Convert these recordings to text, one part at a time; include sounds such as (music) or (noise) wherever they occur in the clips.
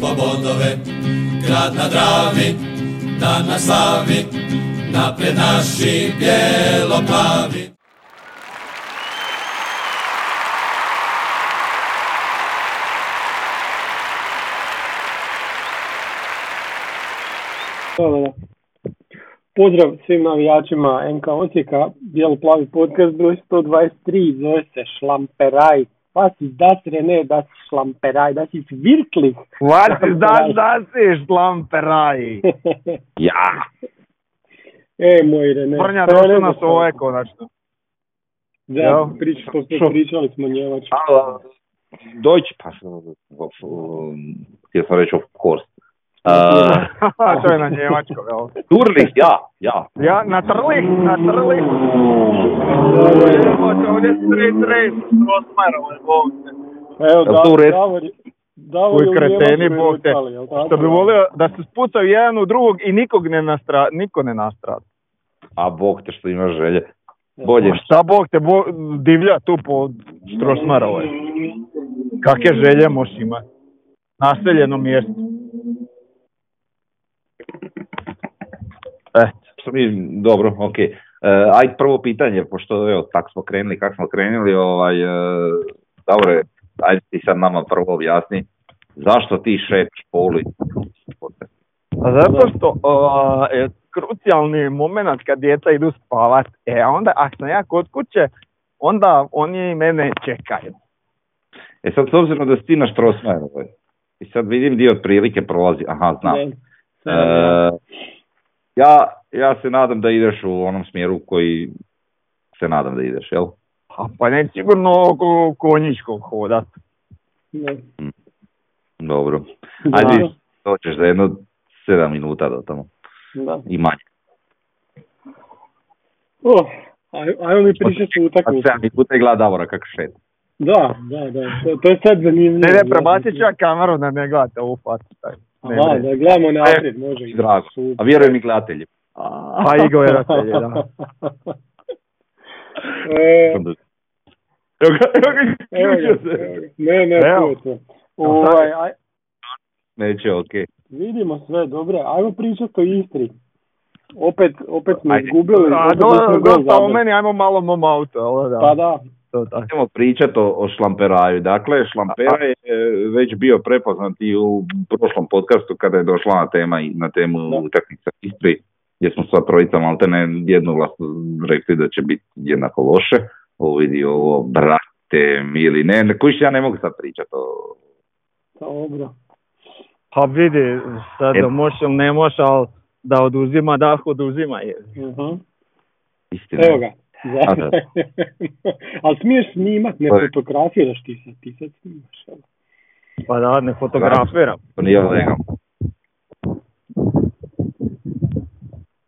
po bodove. Grad na Dravi, dan na slavi Napred naši bijelo-plavi Pozdrav svim navijačima NK Osijeka, Bijelo-plavi podcast broj 123, zove se Šlamperaj. Was ist das, René, das Šlamperaj, das ist wirklich Was ist das, das ist Lamperaj? (laughs) Ja. E, moj René. Prnja, došli nas ovo je konačno. Da, Jel? prič, pričali smo njemački. Deutsch, pa, of, um, htio sam reći of course. Uh, (laughs) to je na njemačkom, jel? Turlih, ja, ja. Ja, na trlih, na trlih. Evo te ovdje stres, stres, osmarove, Bog te. Evo, da? Davor, je- Davor je u kreteni, Bog te. Što bi volio da se spucaju jedan u drugog i nikog ne nastra, niko ne nastrada. A bog te što imaš želje. Bolje. Šta Bog te bo, divlja tu po Strosmarovoj. Kakve želje moš ima? Naseljeno mjesto. Eto. Što mi, dobro, ok. Uh, ajde prvo pitanje, pošto evo, tak smo krenuli, kako smo krenuli, ovaj, uh, Davore, ajde ti sad nama prvo objasni, zašto ti šepiš po ulici? A zato što o, je krucijalni moment kad djeca idu spavat, e a onda ako sam ja kod kuće, onda oni mene čekaju. E sad, s obzirom da si ti na Strossmayerovoj, i sad vidim dio otprilike prolazi, aha, znam. Da. E, ja, ja se nadam da ideš u onom smjeru koji se nadam da ideš, jel? A pa ne sigurno oko konjičkog hodat. Da. Dobro. Da. Ajde, doćeš za jedno sedam minuta do tamo. Da. I manje. Oh, aj, ajmo mi pričati o utakmici. Sedam minuta i gleda Davora kako šeta. Da, da, da, to, to je sad zanimljivo. Ne, ne, prebacit ću ja kameru da ne gledate ovu facu. Ne Aha, da gledamo naprijed, može. Drago. Super. A vjerujem i gledatelji. Pa i gledatelji, da. (laughs) E, Evo ga, evo ga, evo ga. Ne, ne, Evo. to. Ovaj, aj, Neće, okej. vidimo sve, dobro. Ajmo pričati o Istri. Opet, opet smo izgubili. A dosta o meni, ajmo malo mom auto, da. Pa da, To tako. Idemo pričati o, o šlamperaju. Dakle, šlampera je e, već bio prepoznat i u prošlom podcastu kada je došla na tema i na temu Da. utakmica Istri, gdje smo sva trojica maltene jednoglasno rekli da će biti jednako loše. Ovo vidi ovo, brate, mili, ne, ne, kojiš ja ne mogu sad pričati o... dobro. Pa vidi, sad E- da moš ili ne moš, ali da oduzima dah, oduzima je. Istina. Evo ga. (laughs) Ali smiješ snimat, ne je- fotografiraš ti sad, ti sad snimaš. Pa da, ne fotografiram. To nije legalno.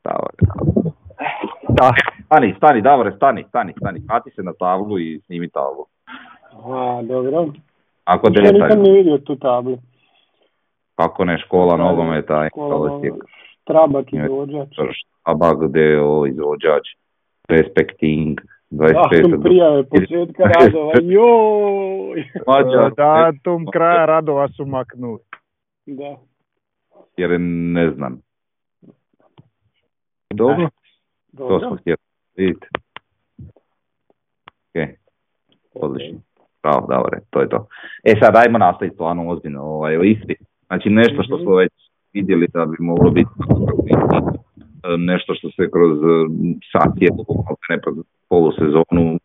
Davore, Davore. Da. Stani, stani, Davore, stani, stani, stani. Mati se na tablu i snimi tablu. A, dobro. Ako Ja nisam ni vidio tu tablu. Kako ne, škola nogometa, Škola, Strabak Ime- izvođač. Abag, DO, izvođač, Respecting, Ah, 25. sam prijave početka (laughs) radova, joj! Mađar, Datum (laughs) kraja radova su maknuli. Da. jer ne znam. Dobro, to Dobro. smo htjeli vidite. Ok, odlično. Bravo, Davore, to je to. E sad, ajmo nastaviti stvarno ozbiljno ovaj, isti. Znači nešto što smo već vidjeli da bi moglo biti nešto što se kroz e, sad cijelu ne pa polusezonu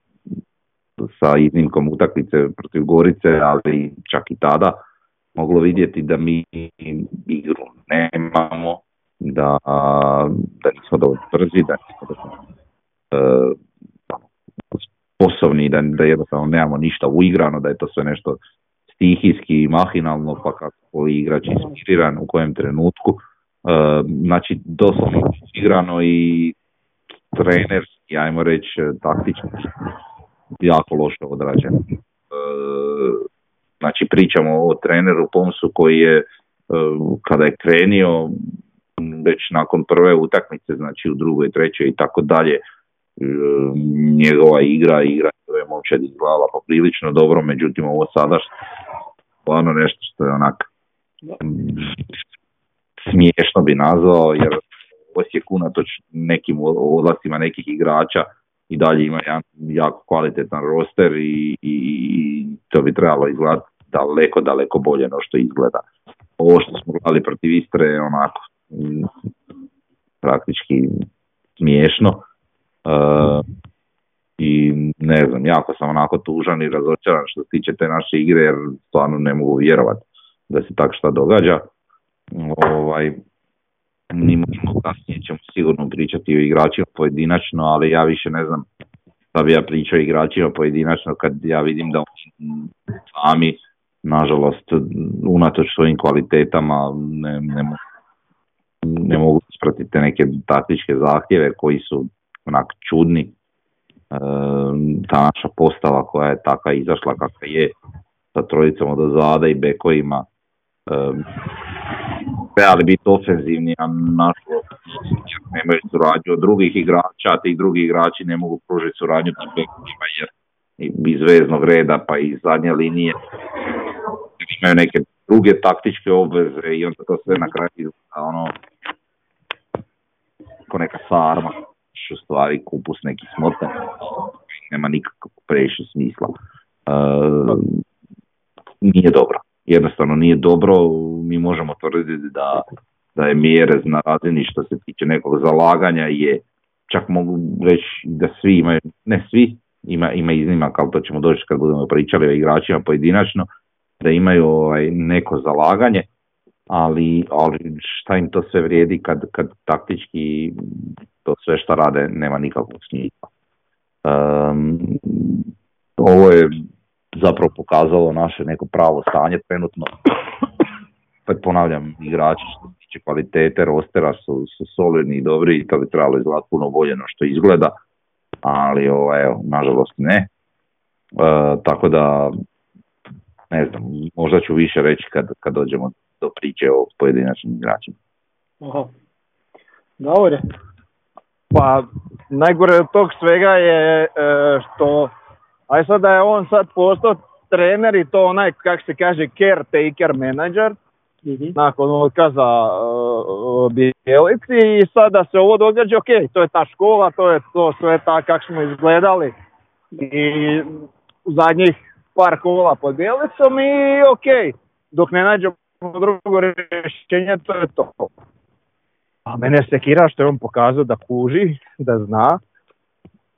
sa iznimkom utakmice protiv Gorice, ali čak i tada moglo vidjeti da mi igru nemamo, da, da nismo dovoljno brzi, da nismo dovoljno e, sposobni, da, da jednostavno nemamo ništa uigrano, da je to sve nešto stihijski i mahinalno, pa kako koji igrač inspiriran, u kojem trenutku. E, znači, doslovno igrano i trenerski, ajmo reći, taktički, jako loše odrađeno. E, znači, pričamo o treneru Pomsu koji je, e, kada je krenio, već nakon prve utakmice, znači u drugoj, trećoj i tako dalje, e, njegova igra, igra je momčad izgledala poprilično dobro, međutim ovo sada stvarno nešto što je onak smiješno bi nazvao, jer Osijek unatoč nekim odlascima nekih igrača i dalje ima jedan jako kvalitetan roster i, i, to bi trebalo izgledati daleko, daleko bolje no što izgleda. Ovo što smo gledali protiv Istre je onako praktički smiješno. Uh, I ne znam, jako sam onako tužan i razočaran što se tiče te naše igre jer stvarno ne mogu vjerovati da se tak šta događa. Ovaj, mi možemo kasnije ćemo sigurno pričati o igračima pojedinačno, ali ja više ne znam da bi ja pričao igračima pojedinačno kad ja vidim da oni sami, nažalost, unatoč svojim kvalitetama ne, ne, ne mogu ispratiti neke taktičke zahtjeve koji su onak čudni. E, ta naša postava koja je taka izašla kakva je sa trojicom od zada i bekovima e, trebali biti ofenzivni, a nažalost nemaju suradnju od drugih igrača, a ti drugi igrači ne mogu pružiti suradnju bekovima jer iz veznog reda pa i zadnje linije imaju neke druge taktičke obveze i onda to sve na kraju ono ko neka sarma, u stvari kupus neki smotan, nema nikakvog previše smisla. Uh, nije dobro. Jednostavno nije dobro, mi možemo tvrditi da, da je mjere na razini što se tiče nekog zalaganja je, čak mogu reći da svi imaju, ne svi, ima, ima iznimaka, ali to ćemo doći kad budemo pričali o igračima pojedinačno, da imaju ovaj, neko zalaganje, ali, ali šta im to sve vrijedi kad, kad taktički to sve što rade nema nikakvog smisla. Um, ovo je zapravo pokazalo naše neko pravo stanje trenutno. Opet ponavljam, igrači što se tiče kvalitete rostera su, su solidni i dobri i to bi trebalo izgledati puno bolje no što izgleda, ali ovo, evo, nažalost ne. Uh, tako da, ne znam, možda ću više reći kad, kad dođemo do priče o pojedinačnim igračima. Aha. Dobre. Pa najgore od tog svega je e, što, aj sad da je on sad postao trener i to onaj, kak se kaže, caretaker manager, mm-hmm. nakon otkaza uh, Bijelici i sada se ovo događa, ok, to je ta škola, to je to sve tako kak smo izgledali i zadnjih par kola pod Bjelicom i ok, dok ne nađemo drugo rješenje, to je to. A mene sekira što je on pokazao da kuži, da zna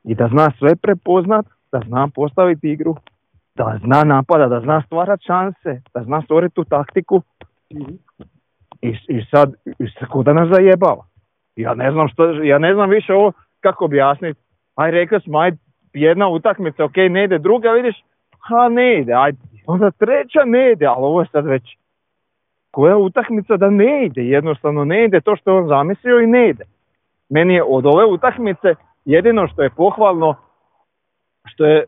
i da zna sve prepoznat, da zna postaviti igru, da zna napada, da zna stvarat šanse, da zna stvoriti tu taktiku. I, i sad, i da nas zajebava. Ja ne znam što, ja ne znam više ovo kako objasniti. Aj rekao smo, aj jedna utakmica, ok, ne ide, druga vidiš, ha ne ide, aj onda treća ne ide, ali ovo je sad već koja utakmica da ne ide, jednostavno ne ide to što je on zamislio i ne ide. Meni je od ove utakmice jedino što je pohvalno, što je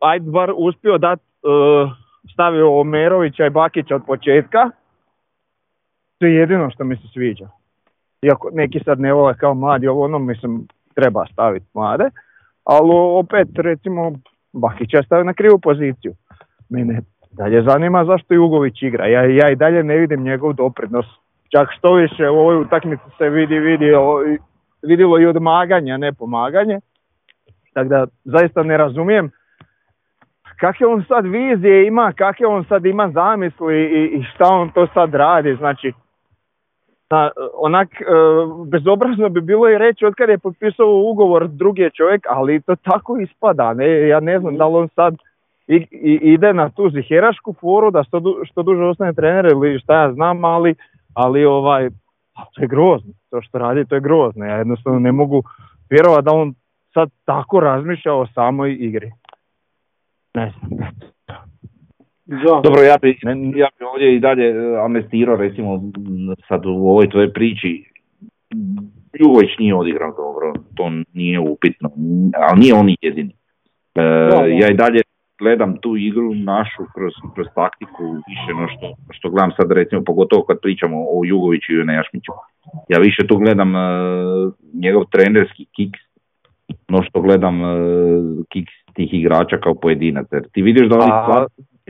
ajde bar uspio dati, uh, stavio Omerovića i Bakića od početka, to je jedino što mi se sviđa. Iako neki sad ne vole kao mladi, ovo ono mislim treba staviti mlade, ali opet recimo Bakića stavio na krivu poziciju. Mene Dalje zanima zašto Jugović igra. Ja, ja i dalje ne vidim njegov doprinos. Čak što više u ovoj utakmici se vidi, vidilo, vidilo i odmaganje, a ne pomaganje. Tako da zaista ne razumijem kakve on sad vizije ima, kakve on sad ima zamisli i, i šta on to sad radi. Znači, onak e, bezobrazno bi bilo i reći od kada je potpisao ugovor drugi čovjek, ali to tako ispada. Ne? Ja ne znam da li on sad i, i, ide na tu ziherašku foru da što, što duže ostane trener ili šta ja znam, ali, ali ovaj, to je grozno, to što radi to je grozno, ja jednostavno ne mogu vjerovati da on sad tako razmišlja o samoj igri. Ne znam. Dobro, ja bi, ja bi ovdje i dalje e, amnestirao recimo sad u ovoj tvojoj priči Jugović nije odigrao dobro, to nije upitno, ali nije on jedini. E, ja i dalje gledam tu igru našu kroz, kroz taktiku više no što, što gledam sad recimo pogotovo kad pričamo o Jugoviću i Nejašmiću. Ja više tu gledam uh, njegov trenerski kiks no što gledam uh, kiks tih igrača kao pojedinaca. Jer ti vidiš da oni A,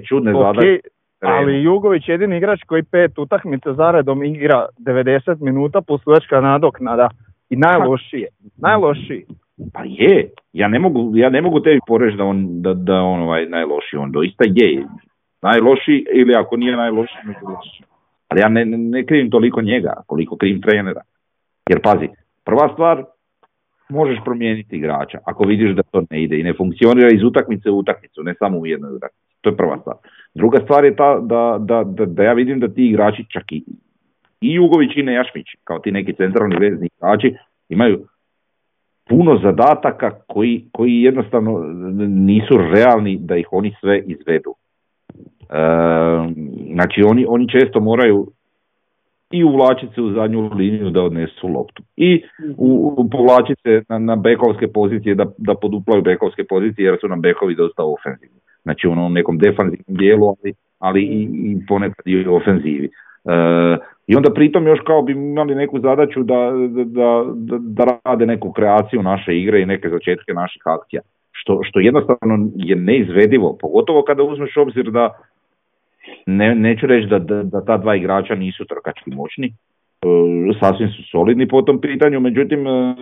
čudne ok, zadaće. ali Jugović je jedini igrač koji pet utakmica zaredom igra 90 minuta plus sudačka nadoknada i najlošije. Najlošiji. Pa je, ja ne mogu, ja ne mogu tebi poreći da on, da, da on ovaj najlošiji, on doista je najlošiji ili ako nije najlošiji, lošiji. Ali ja ne, ne, ne krivim toliko njega, koliko krivim trenera. Jer pazi, prva stvar, možeš promijeniti igrača ako vidiš da to ne ide i ne funkcionira iz utakmice u utakmicu, ne samo u jednoj utakmici. To je prva stvar. Druga stvar je ta da, da, da, da ja vidim da ti igrači čak i, i Jugović i Nejašmić, kao ti neki centralni vezni igrači, imaju puno zadataka koji, koji jednostavno nisu realni da ih oni sve izvedu. E, znači oni, oni često moraju i uvlačiti se u zadnju liniju da odnesu loptu. I u, u povlačiti se na, na bekovske pozicije da, da poduplaju bekovske pozicije jer su nam bekovi dosta ofenzivni. Znači u onom nekom defanzivnom dijelu, ali, ali i, i ponekad i ofenzivi. E, I onda pritom još kao bi imali neku zadaću da, da, da, da rade neku kreaciju naše igre i neke začetke naših akcija. Što, što jednostavno je neizvedivo, pogotovo kada uzmeš obzir da ne, neću reći da, da, da ta dva igrača nisu trkački moćni, e, sasvim su solidni po tom pitanju, međutim e,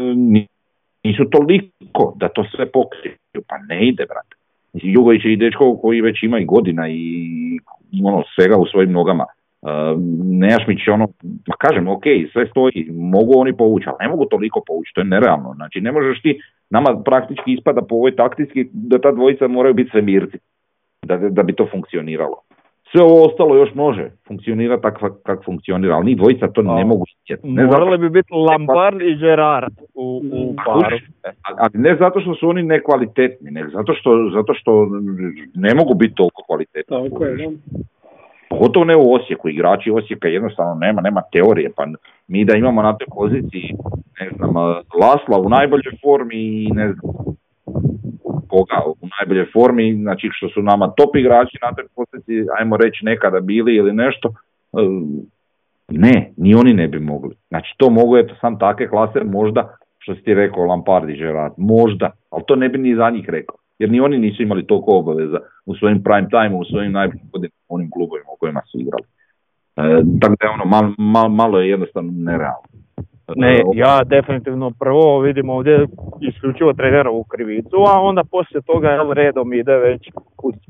nisu toliko da to sve pokriju, pa ne ide brate. Jugović je i dečko koji već ima i godina i ono svega u svojim nogama. Uh, Nejašmić ono, ma kažem, ok, sve stoji, mogu oni povući, ali ne mogu toliko povući, to je nerealno. Znači ne možeš ti, nama praktički ispada po ovoj taktički da ta dvojica moraju biti svemirci, da, da bi to funkcioniralo. Sve ovo ostalo još može funkcionirati tako kako funkcionira, ali ni dvojica to ne mogu isjeti. Ne Morali bi biti Lampard i Gerard u, u paru. Ali ne zato što su oni nekvalitetni, nego zato što, zato što ne mogu biti toliko kvalitetni. Tako je. Pogotovo ne u Osijeku, igrači Osijeka jednostavno nema, nema teorije, pa mi da imamo na toj poziciji, ne znam, Lasla u najboljoj formi i ne znam, koga u najboljoj formi, znači što su nama top igrači na toj ajmo reći nekada bili ili nešto, e, ne, ni oni ne bi mogli. Znači to mogu eto sam takve klase možda, što si ti rekao Lampard Gerard, možda, ali to ne bi ni za njih rekao jer ni oni nisu imali toliko obaveza u svojim prime time u svojim najboljim godinama, onim klubovima u kojima su igrali. E, tako da je ono, mal, malo je jednostavno nerealno. Ne, e, ja definitivno prvo vidim ovdje isključivo trenerovu krivicu, a onda poslije toga jel, redom ide već,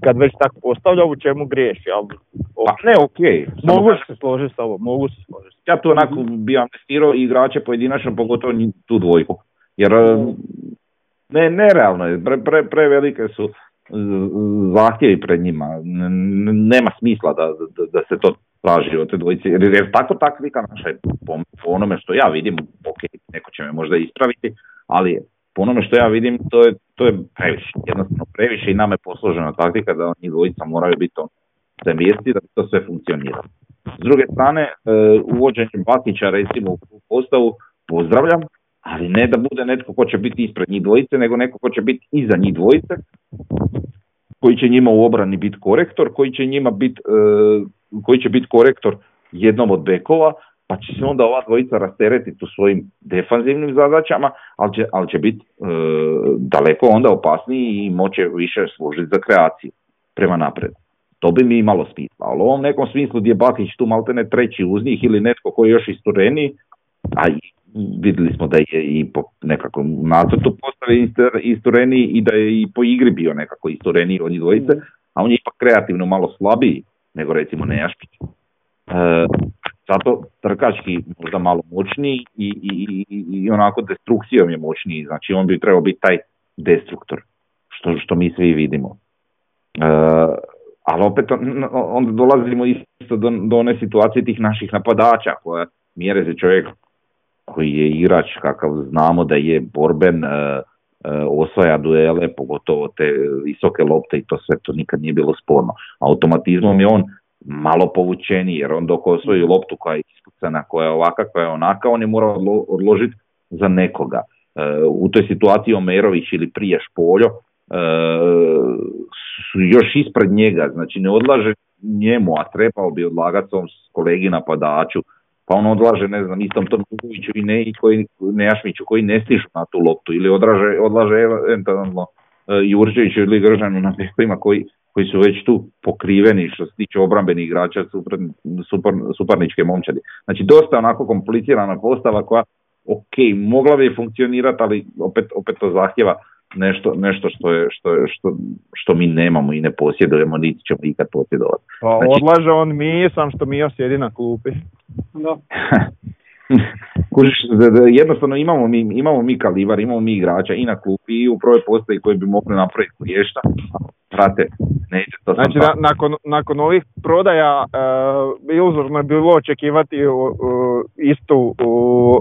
kad već tako postavlja u čemu griješi, ali pa, ne, ok. Mogu se složiti s ovo, mogu se složiti. Ja tu onako bi amnestirao igrače pojedinačno, pogotovo tu dvojku. Jer ne, nerealno je, pre, pre, prevelike su zahtjevi pred njima, nema smisla da, da, da se to traži od te dvojice, jer je tako takvika naša po, onome što ja vidim, ok, neko će me možda ispraviti, ali po onome što ja vidim, to je, to je previše, jednostavno previše i nama je posložena taktika da oni dvojica moraju biti on mjesti da bi to sve funkcionira. S druge strane, e, uvođenje Bakića recimo u postavu pozdravljam, ali ne da bude netko ko će biti ispred njih dvojice, nego neko ko će biti iza njih dvojice, koji će njima u obrani biti korektor, koji će njima biti, e, koji će biti korektor jednom od bekova, pa će se onda ova dvojica rasteretiti u svojim defanzivnim zadaćama, ali će, ali će biti e, daleko onda opasniji i moće više služiti za kreaciju prema napred. To bi mi imalo smisla, ali u ovom nekom smislu gdje Bakić tu maltene treći uz njih ili netko koji je još istureniji, a vidjeli smo da je i po nekakvom nacrtu postavi istureniji i da je i po igri bio nekako istureniji od njih dvojice, a on je ipak kreativno malo slabiji nego recimo Nejaškić. E, zato trkački možda malo moćniji i, i, i, i onako destrukcijom je moćniji, znači on bi trebao biti taj destruktor, što, što mi svi vidimo. E, ali opet onda dolazimo isto do, do one situacije tih naših napadača koja mjere se čovjek koji je igrač kakav znamo da je borben, e, osvaja duele, pogotovo te visoke lopte i to sve to nikad nije bilo sporno. Automatizmom je on malo povučeniji jer on dok osvoji loptu koja je ispucana, koja je ovaka, koja je onaka, on je mora odložiti za nekoga. E, u toj situaciji Omerović ili prije Špoljo su još ispred njega, znači ne odlaže njemu, a trebao bi odlagati svom kolegi napadaču pa on odlaže, ne znam, istom tom i ne, i koji, Nejašmiću koji ne stižu na tu loptu ili odraže, odlaže eventualno Jurčević ili Gržanu na bekovima koji, koji su već tu pokriveni što se tiče obrambenih igrača suparničke momčadi. Znači dosta onako komplicirana postava koja ok, mogla bi funkcionirati, ali opet, opet to zahtjeva nešto, nešto što, je, što, je, što, što mi nemamo i ne posjedujemo, niti ćemo ikad posjedovati. Pa znači, odlaže on mi, sam što mi još sjedi na klupi. Da. (laughs) Kužiš, jednostavno imamo mi, imamo mi kalibar, imamo mi igrača i na klupi i u prvoj postaji koji bi mogli napraviti riješta. Prate, neće to Znači, na, nakon, nakon ovih prodaja uh, iluzorno je bilo očekivati uh, istu uh,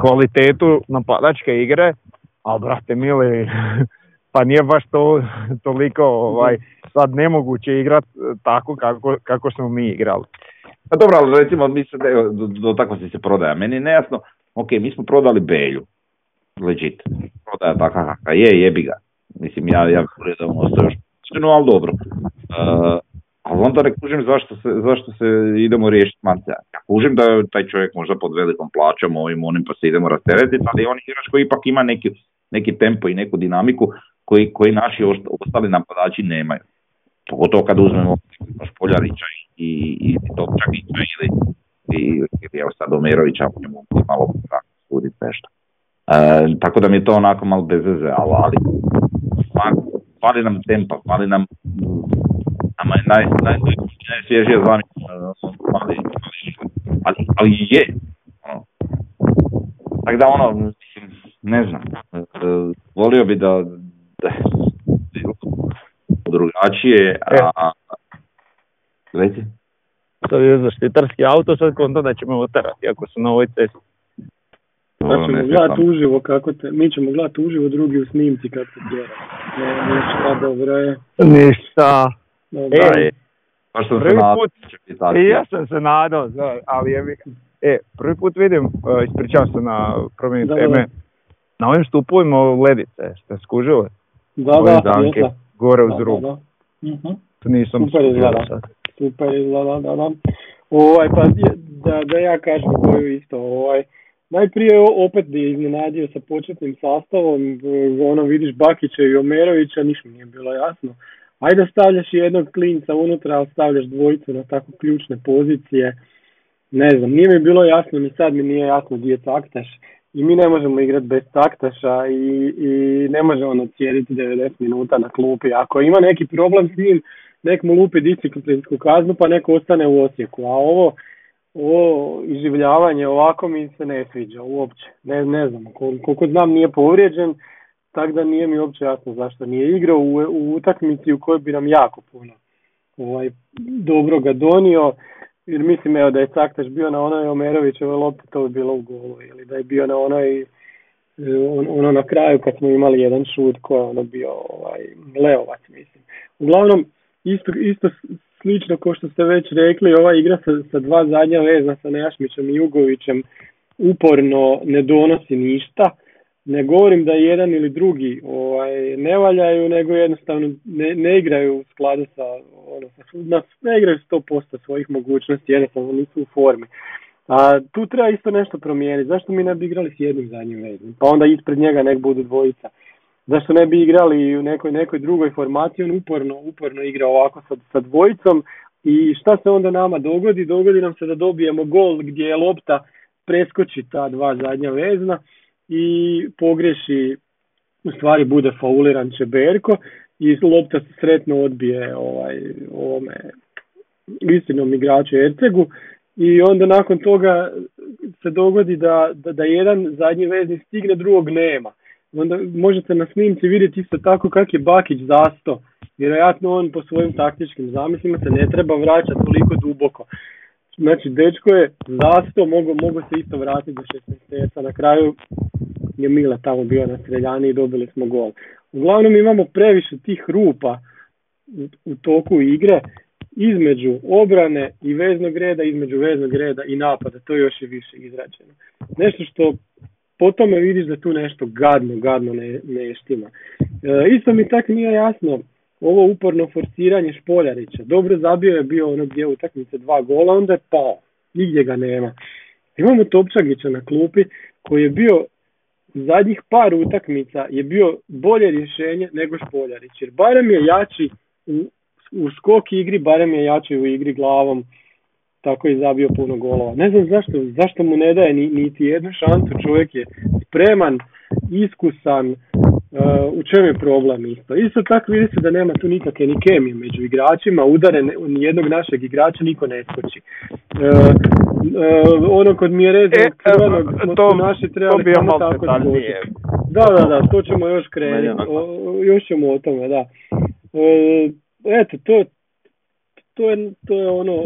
kvalitetu napadačke igre, ali brate mili, (laughs) pa nije baš to toliko ovaj, sad nemoguće igrat tako kako, kako smo mi igrali. Pa dobro, ali recimo, mi se, do, do tako si se prodaja. Meni je nejasno, ok, mi smo prodali Belju, legit, prodaja taka kakva je, jebi ga. Mislim, ja, ja da ono ostaje još ali dobro. Uh, ali onda ne kužim zašto se, zašto se idemo riješiti Marcija. Ja kužim da taj čovjek možda pod velikom plaćom, ovim onim pa se idemo rasteretiti, ali on igrač koji ipak ima neki, neki tempo i neku dinamiku koji, koji naši ostali napadači nemaju. Pogotovo kad uzmemo Špoljarića i, i Topčagića ili, i, ili evo sad Omerovića, njemu malo studiti nešto. E, tako da mi je to onako malo bez veze, ali, ali fali nam tempa, fali nam nama je naj, naj, najsvježije zvanje, ali, ali, ali je. Ono. Tako da ono, ne znam, e, volio bi da, da drugačije, a, Reci. To je zaštitarski auto, sad konta da ćemo otarati ako su na ovoj cesti. Pa ćemo gledati uživo kako te, mi ćemo gledati uživo drugi u snimci kako se tjera. Ne, ništa, dobro je. Ništa. Dobro. E, Pa što se prvi put, i ja sam se nadao, ali je E, prvi put vidim, uh, ispričavam se na promjeni teme, da. Na ovim stupovima ledice, ste skužili? Da, Ove da, danke, jesam. gore Da, uz da, da. Mhm. To nisam Super izgleda. sad. Super izgleda, da, da. Ovaj, pa da, da ja kažem koju isto, ovaj, najprije opet bi iznenadio sa početnim sastavom, e, ono vidiš Bakića i Omerovića, ništa nije bilo jasno. Ajde stavljaš jednog klinca unutra, ali stavljaš dvojicu na tako ključne pozicije. Ne znam, nije mi bilo jasno, ni sad mi nije jasno gdje je taktaš. I mi ne možemo igrati bez taktaša i, i ne može on odsjediti 90 minuta na klupi. Ako ima neki problem s njim, nek mu lupi disciplinsku kaznu pa neko ostane u Osijeku. A ovo, ovo iživljavanje ovako mi se ne sviđa uopće. Ne, ne znam, kol- koliko znam nije povrijeđen, tako da nije mi uopće jasno zašto nije igrao u, u utakmici u kojoj bi nam jako puno ovaj, dobro ga donio. Jer mislim evo da je Caktaš bio na onoj Omerovićevoj lopti, to bi bilo u golu. Ili da je bio na onoj, on- ono na kraju kad smo imali jedan šut ko je ono bio ovaj, Leovac mislim. Uglavnom, isto, isto slično kao što ste već rekli, ova igra sa, sa dva zadnja vezna sa Nejašmićem i Jugovićem uporno ne donosi ništa. Ne govorim da jedan ili drugi ovaj, ne valjaju, nego jednostavno ne, ne igraju u skladu sa, ono, na- ne igraju 100% svojih mogućnosti, jednostavno nisu u formi. A tu treba isto nešto promijeniti. Zašto mi ne bi igrali s jednim zadnjim vezom? Pa onda ispred njega nek budu dvojica. Zašto ne bi igrali u nekoj, nekoj drugoj formaciji? On uporno, uporno igra ovako sa, sa dvojicom i šta se onda nama dogodi? Dogodi nam se da dobijemo gol gdje je lopta preskoči ta dva zadnja vezna i pogreši, u stvari bude fauliran Čeberko i lopta se sretno odbije ovaj, ovome istinom igraču Ercegu i onda nakon toga se dogodi da, da, da jedan zadnji vezni stigne, drugog nema. Onda možete na snimci vidjeti isto tako kak je Bakić zasto. Vjerojatno on po svojim taktičkim zamislima se ne treba vraćati toliko duboko. Znači, dečko je zasto, mogu, mogu se isto vratiti do 16 Na kraju je Mile tamo bio na streljani i dobili smo gol. Uglavnom imamo previše tih rupa u, toku igre između obrane i veznog reda, između veznog reda i napada, to još je više izrađeno. Nešto što po tome vidiš da tu nešto gadno, gadno ne, ne štima. E, isto mi tak nije jasno ovo uporno forsiranje Špoljarića. Dobro zabio je bio ono gdje utakmice dva gola, onda je pao. Nigdje ga nema. Imamo Topčagića na klupi koji je bio zadnjih par utakmica je bio bolje rješenje nego Špoljarić. Jer barem je jači u, u skok igri, barem je jači u igri glavom. Tako je zabio puno golova. Ne znam zašto, zašto mu ne daje ni, niti jednu šansu. Čovjek je spreman, iskusan, Uh, u čemu je problem isto? Isto tako vidi se da nema tu nikakve ni kemije među igračima, udare ni jednog našeg igrača niko ne skoči. Uh, uh, ono kod mi je rezo e, crvenog, to, naši trebali to samo tako Da, da, da, to ćemo još krenuti, još ćemo o tome, da. Uh, eto, to, to je, to je ono,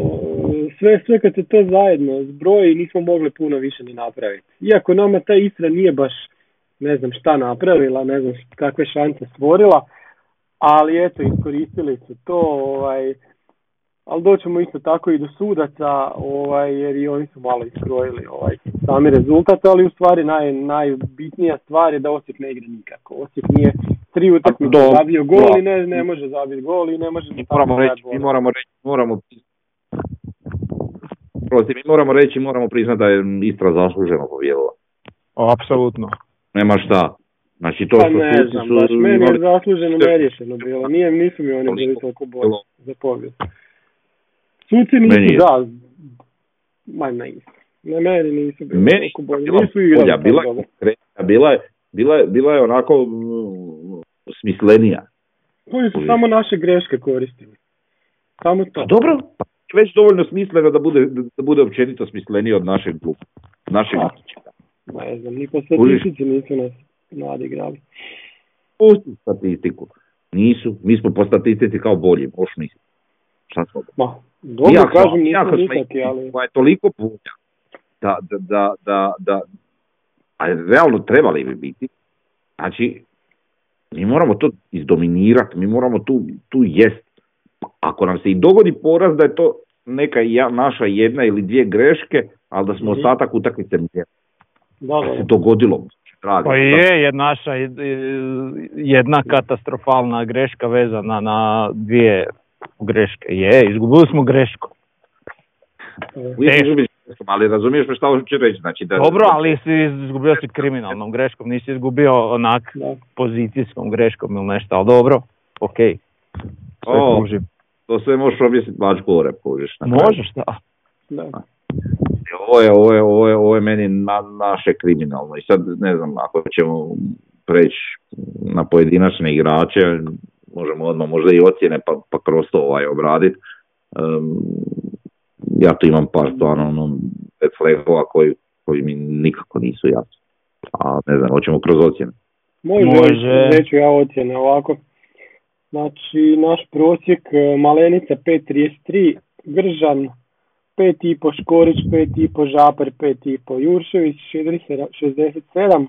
sve, sve kad se to zajedno zbroji nismo mogli puno više ni napraviti. Iako nama ta Istra nije baš ne znam šta napravila, ne znam kakve šanse stvorila, ali eto, iskoristili su to, ovaj, ali doćemo isto tako i do sudaca, ovaj, jer i oni su malo iskrojili ovaj, sami rezultat, ali u stvari naj, najbitnija stvar je da Osijek ne igra nikako. Osijek nije tri utakmice zabio gol i ne, ne može zabiti gol i ne može mi moramo reći, mi moramo reći, moramo Prosti, mi moramo reći, moramo priznati da je Istra zasluženo pobjedila. Apsolutno nema šta. Znači to pa ne znam, su, baš meni je zasluženo neriješeno bilo, Nije, nisu mi oni bili toliko bolji za pobjed. Suci nisu, meni da, ma ne, ne meni nisu bili meni toliko bolji, nisu igrali bila, dobro. Bila je, bila, je, bila je onako mm, smislenija. Oni su samo naše greške koristili. Samo to. Pa dobro, pa već dovoljno smisleno da bude, da bude općenito smislenije od našeg kluba. Našeg ne znam, ni po statistici nisu nas mladi igrali. Pusti statistiku. Nisu, mi smo po statistici kao bolji, moš misli. Šta smo? Ma, dobro ja, kažem, nisu nikaki, ali... Pa je toliko puta da, da, da, da, da, a realno trebali bi biti. Znači, mi moramo to izdominirati, mi moramo tu, tu jest. Ako nam se i dogodi poraz da je to neka ja, naša jedna ili dvije greške, ali da smo mhm. ostatak utakmice mjeri da, da. se dogodilo. Pa je jedna naša jedna katastrofalna greška vezana na dvije greške. Je, izgubili smo grešku. ali razumiješ me šta hoću reći. Znači da, Dobro, ali si izgubio si kriminalnom greškom, nisi izgubio onak pozicijskom greškom ili nešto, ali dobro, ok. Sve o, to sve možeš objasniti mačku požiš. Možeš, da. da ovo je, ovo je, ovo je, ovo je meni na, naše kriminalno. I sad ne znam ako ćemo preći na pojedinačne igrače možemo odmah možda i ocjene pa, pa kroz to ovaj obraditi um, ja tu imam par stvarno ono, flagova koji, koji mi nikako nisu jasni. A ne znam, hoćemo kroz ocjene. Može, Može. reću ja ocjene ovako. Znači naš prosjek Malenica 5.33 Gržan 5,5 Škorić, 5,5 Žapar, 5,5 Juršević, 67,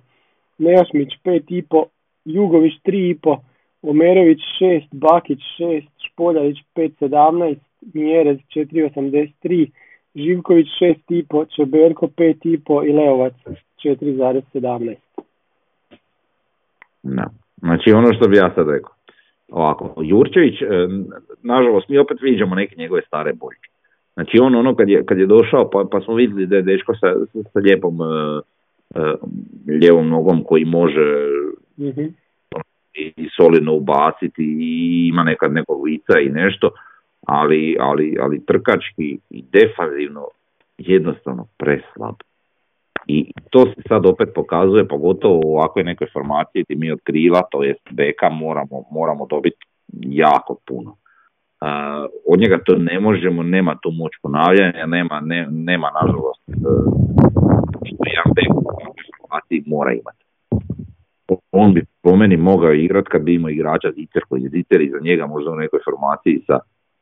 Nejašmić 5,5, Jugović 3,5, Omerović 6, Bakić 6, Špoljarić 5,17, Mjerez 4,83, Živković 6,5, Čeberko 5,5 i Leovac 4,17. No. Znači ono što bi ja sad rekao. Ovako, Jurčević, e, nažalost mi opet vidimo neke njegove stare boljke. Znači on ono kad je, kad je došao pa, pa smo vidjeli da je dečko sa, sa lijepom uh, lijevom nogom koji može mm-hmm. i solidno ubaciti i ima nekad nekog lica i nešto, ali, ali, ali trkački i defanzivno jednostavno preslab. I to se sad opet pokazuje, pogotovo u ovakvoj nekoj formaciji gdje mi od krila, to jest beka, moramo, moramo dobiti jako puno. Uh, od njega to ne možemo, nema tu moć ponavljanja, nema, ne, nema nažalost uh, što jedan bek u mora imati. On bi po meni mogao igrati kad bi imao igrača Zicer koji je Zicer iza njega možda u nekoj formaciji sa,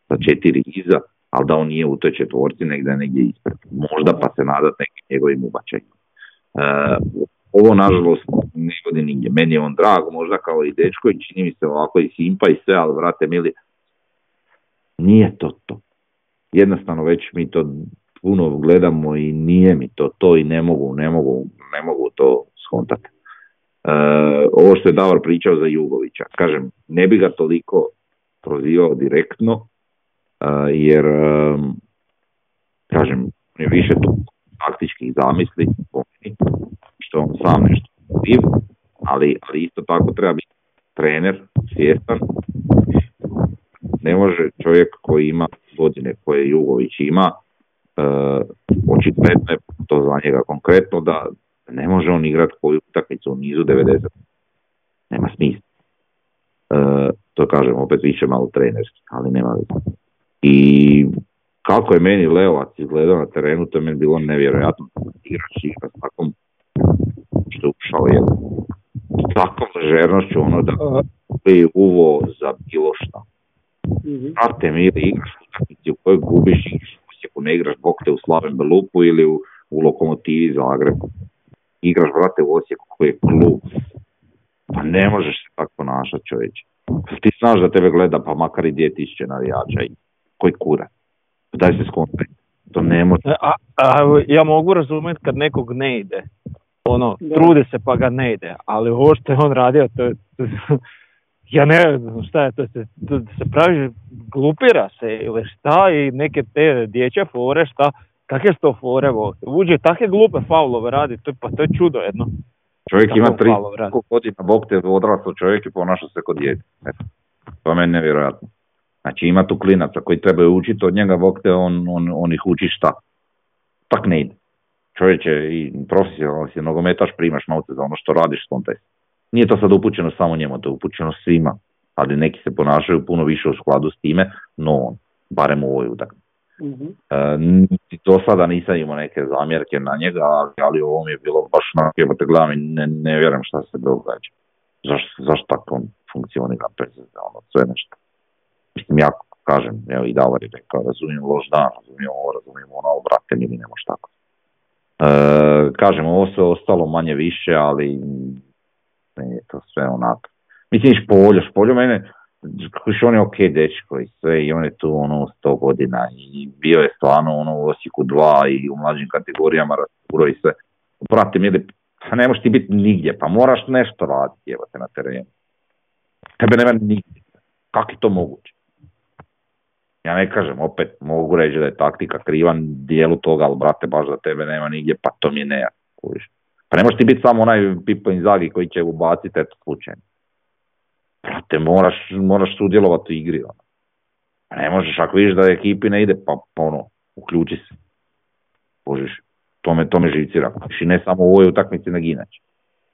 sa četiri iza, ali da on nije u toj četvorci negdje negdje ispred. Možda pa se nadat nekim njegovim ubačenjima. Uh, ovo nažalost ne godi nigdje. Meni je on drag, možda kao i dečko i čini mi se ovako i simpa i sve, ali vrate mili, nije to to. Jednostavno već mi to puno gledamo i nije mi to to i ne mogu, ne mogu, ne mogu to skontati. E, ovo što je Davor pričao za Jugovića, kažem, ne bi ga toliko prozivao direktno, e, jer e, kažem, je više tu taktičkih zamisli, što on sam nešto ali, ali isto tako treba biti trener svjestan. Ne može čovjek koji ima godine koje Jugović ima, uh, očigledno je to za njega konkretno da ne može on igrati koju utakmicu u nizu 90. Nema smisla. Uh, to kažem opet više malo trenerski, ali nema I kako je meni Leovac izgledao na terenu, to je meni bilo nevjerojatno. Igrač igra s takom što je ušao je s takvom ležernošću ono da je uvo za bilo što. Znate mi ili igraš utakmici u kojoj gubiš u Osijeku, ne igraš bok te u Slaven Belupu ili u, u Lokomotivi Zagrebu. Igraš, brate, u Osijeku koji je klub. Pa ne možeš se tako ponašati čovječe. Ti znaš da tebe gleda pa makar i 2000 navijača i koji kura. Daj se skontaj. To ne može. A, a, ja mogu razumjeti kad nekog ne ide. Ono, da. trude se pa ga ne ide. Ali ovo što je on radio, to, to ja ne znam šta je to, se, to se pravi, glupira se ili šta i neke te dječje fore, šta, kakve su to fore, uđe takve glupe faulove radi, to, pa to je čudo jedno. Čovjek ima tri godina, bog te odraslo čovjek i ponaša se kod djece. To je meni nevjerojatno. Znači ima tu klinaca koji trebaju učiti od njega, bog te on, on, on ih uči šta. Tak ne ide. Čovječe, i profesionalno si nogometaš, primaš novce za ono što radiš s Nije to sad upućeno samo njemu, to je upućeno svima. Ali neki se ponašaju puno više u skladu s time, no on, barem u ovoj utakmici. Mm-hmm. E, do sada nisam imao neke zamjerke na njega, ali ovo mi je bilo baš na jebote gledam i ne, ne vjerujem šta se događa. Zašto, zašto tako funkcionira prezida, ono sve nešto. Mislim, ja kažem, evo i Davar je rekao, razumijem loš dan, razumijem ovo, razumijem ono, brate, mi ne može tako. E, kažem, ovo sve ostalo manje više, ali ne je to sve onako. Mislim, Špoljo, Špoljo mene, Kuš on je ok dečko i sve i on je tu ono sto godina i bio je stvarno ono u Osijeku dva i u mlađim kategorijama raspuro i sve. Prati mi pa ne možeš ti biti nigdje, pa moraš nešto raditi evo te na terenu. Tebe nema nigdje. Kako je to moguće? Ja ne kažem, opet mogu reći da je taktika krivan dijelu toga, ali brate, baš da tebe nema nigdje, pa to mi je nejak. Pa ne možeš ti biti samo onaj Pipo Inzaghi koji će ubaciti eto slučajno. Brate, moraš, moraš sudjelovati u igri. Ono. Pa ne možeš, ako vidiš da ekipi ne ide, pa, pa ono, uključi se. Božiš, to me, to me živcira. I ne samo u ovoj utakmici nego inače.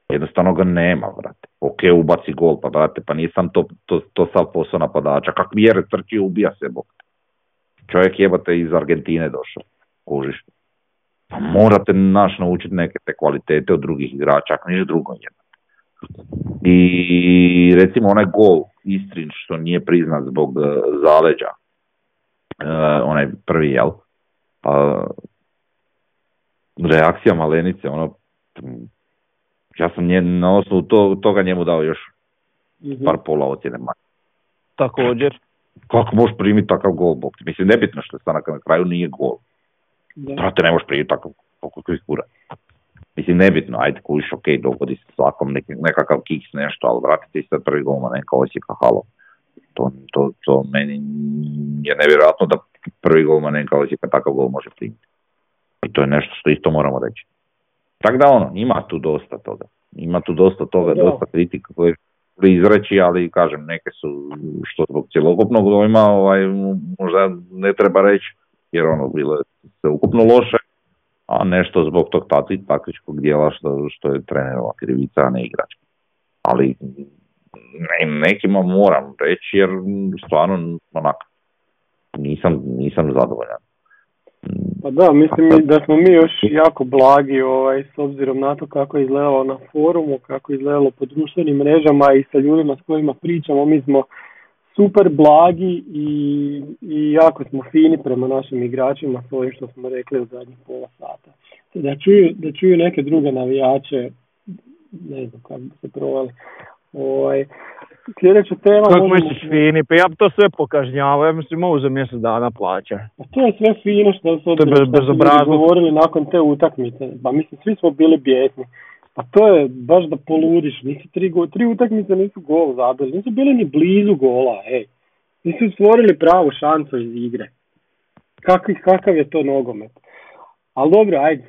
Jednostavno ga nema, brate. Ok, ubaci gol, pa brate, pa nisam to, to, to sav posao napadača. Kak vjere trči, ubija se, bok. Čovjek jebate iz Argentine došao, kužiš. Pa morate naš naučiti neke te kvalitete od drugih igrača, ako nije drugo jedno. I recimo onaj gol Istrin što nije priznat zbog uh, zaleđa, uh, onaj prvi jel, uh, reakcija Malenice, ono, ja sam nje, na osnovu to, toga njemu dao još mm-hmm. par pola ocjene manje. Također. Kako možeš primiti takav gol, bok? Mislim, nebitno što je stanak na kraju nije gol. Da. ne možeš primiti takav, koliko kura. Mislim, nebitno, ajde kuš, ok, dogodi se svakom nek, nekakav kiks, nešto, ali vratite se prvi gol neka Osijeka, halo. To, to, to meni je nevjerojatno da prvi gol neka Osijeka takav gol može primiti. I to je nešto što isto moramo reći. Tako da ono, ima tu dosta toga. Ima tu dosta toga, dosta kritika koje izreći, ali kažem, neke su što zbog cjelokupnog dojma ovaj, možda ne treba reći, jer ono bilo je sve ukupno loše, a nešto zbog tog taktičkog dijela što, što je trenerova krivica, a ne igrač. Ali ne, nekima moram reći jer stvarno onak, nisam, nisam zadovoljan. Pa da, mislim da smo mi još jako blagi ovaj, s obzirom na to kako je izgledalo na forumu, kako je izgledalo po društvenim mrežama i sa ljudima s kojima pričamo, mi smo super blagi i, i jako smo fini prema našim igračima s ovim što smo rekli u zadnjih pola sata. Da čuju, da čuju neke druge navijače, ne znam kako bi se provali. Ovaj, sljedeća tema... Kako misliš fini? Pa ja bi to sve pokažnjavao, ja mislim ovo za mjesec dana plaća. Pa to je sve fino što, su govorili nakon te utakmice. Pa mislim, svi smo bili bijesni. Pa to je baš da poludiš, nisu tri, go, tri utakmice nisu gol zabili, nisu bili ni blizu gola, ej. Nisu stvorili pravu šansu iz igre. Kakav, kakav je to nogomet? Ali dobro, ajde.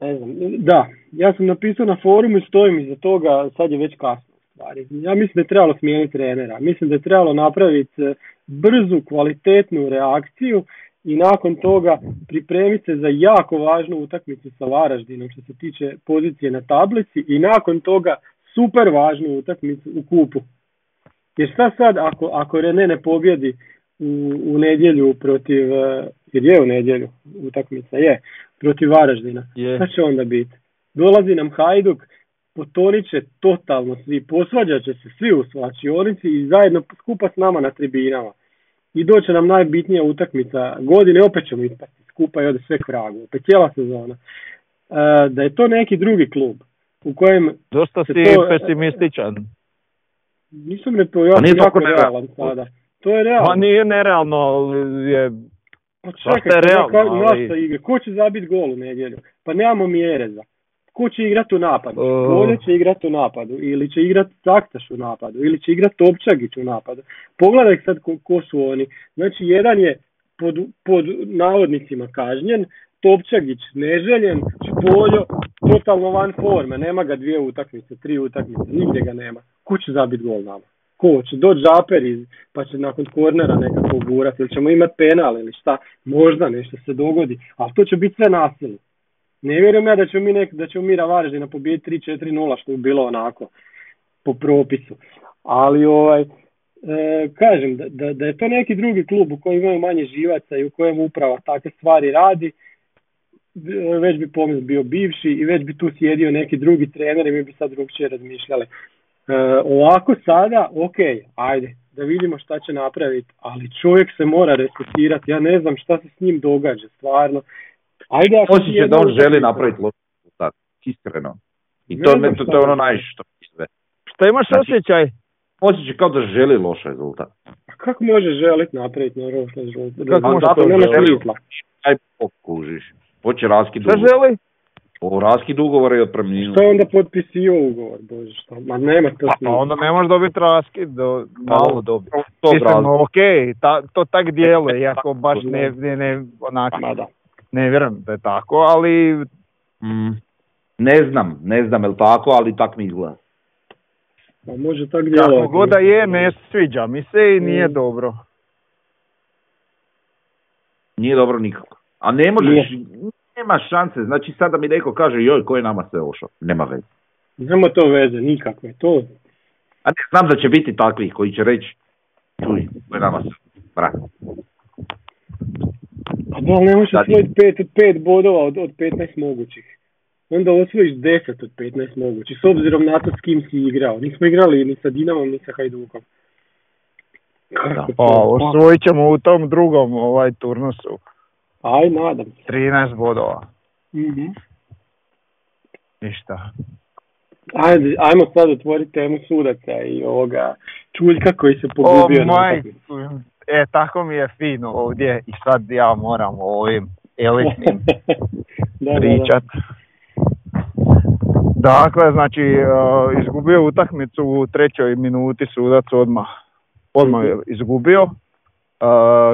ne znam, da, ja sam napisao na forumu i stojim iza toga, sad je već kasno stvari. Ja mislim da je trebalo smijeniti trenera, mislim da je trebalo napraviti e, brzu, kvalitetnu reakciju i nakon toga pripremiti se za jako važnu utakmicu sa Varaždinom što se tiče pozicije na tablici i nakon toga super važnu utakmicu u kupu. Jer šta sad ako, ako Rene ne pobjedi u, u nedjelju protiv, e, jer je u nedjelju utakmica, je, protiv Varaždina, Je. šta će onda biti? Dolazi nam Hajduk, potonit će totalno svi, posvađat će se svi u svačionici i zajedno skupa s nama na tribinama. I doće nam najbitnija utakmica godine, opet ćemo ispasti skupa i ode sve k vragu, opet cijela sezona. E, da je to neki drugi klub u kojem Dosta si to- pesimističan. nisam rekao, ja Pa nije sam jako realan sada. To je realno. Ma nije nerealno, je... Pa čekaj, je pa realno, ali- igre. Ko će zabiti gol u nedjelju? Pa nemamo mjere za. Ko će igrati u napadu? Uh. Bolje će igrati u napadu. Ili će igrati Taktaš u napadu. Ili će igrati Topčagić u napadu. Pogledaj sad ko, ko su oni. Znači, jedan je pod, pod navodnicima kažnjen, Topčagić neželjen, Čpoljo totalno van forme. Nema ga dvije utakmice, tri utakmice. Nigdje ga nema. Ko će zabiti gol nama? Ko će doći žaper iz, pa će nakon kornera nekako gurati ili ćemo imati penal ili šta, možda nešto se dogodi, ali to će biti sve nasilno. Ne vjerujem ja da ćemo mi, nek, da ćemo mi pobijediti 3-4-0 što bi bilo onako po propisu. Ali ovaj, e, kažem da, da, je to neki drugi klub u kojem imaju manje živaca i u kojem uprava takve stvari radi, e, već bi pomis bio bivši i već bi tu sjedio neki drugi trener i mi bi sad drugčije razmišljali. E, ovako sada, ok, ajde, da vidimo šta će napraviti, ali čovjek se mora resetirati, ja ne znam šta se s njim događa, stvarno. Ajde, ako ti Osjećaj jedna da on želi napraviti loš rezultat, iskreno. I Ne to, me, to, šta to je ono on- najviše što mi sve. Šta imaš Znači- osjećaj? Osjećaj kao da želi loš rezultat. A kako može želiti napraviti na loš rezultat? Kako može to želiti? Aj pokužiš. Hoće raskid Šta ugovora. želi? O raskid ugovora i otpremninu. Što je onda potpisio ugovor, bože što? Ma nema to Pa smisla. onda ne možeš dobiti raskid, do, malo dobiti. Mislim, razloga. ok, ta, to tak djeluje, iako baš ne, ne, ne, onak, Ma da. Ne vjerujem da je tako, ali Mm, ne znam, ne znam jel tako, ali tak mi izgleda. Pa može tak djelovati. kako god da je, ne sviđa mi se i nije Mm. dobro. Nije dobro nikako. A ne možeš, nema šanse. Znači sada mi neko kaže joj, ko je nama sve ošao. Nema veze. Nema to veze, nikakve. To, A ne znam da će biti takvih koji će reći čuj, ko je nama sve. Brat. Da, ali ne možeš osvojiti pet pet bodova od, od 15 mogućih. Onda osvojiš 10 od 15 mogućih, s obzirom na to s kim si igrao. Nismo igrali ni sa Dinamom, ni sa Hajdukom. Kako Pa, osvojit ćemo u tom drugom ovaj turnusu. Aj, nadam se. 13 bodova. Mhm. Ništa. Ajde, ajmo sad otvoriti temu sudaca i ovoga čuljka koji se O pogubio na majku. utakmici. E, tako mi je fino ovdje i sad ja moram o ovim elitnim (laughs) pričat. Dakle, znači, uh, izgubio utakmicu u trećoj minuti sudac odmah. Odmah je izgubio. Uh,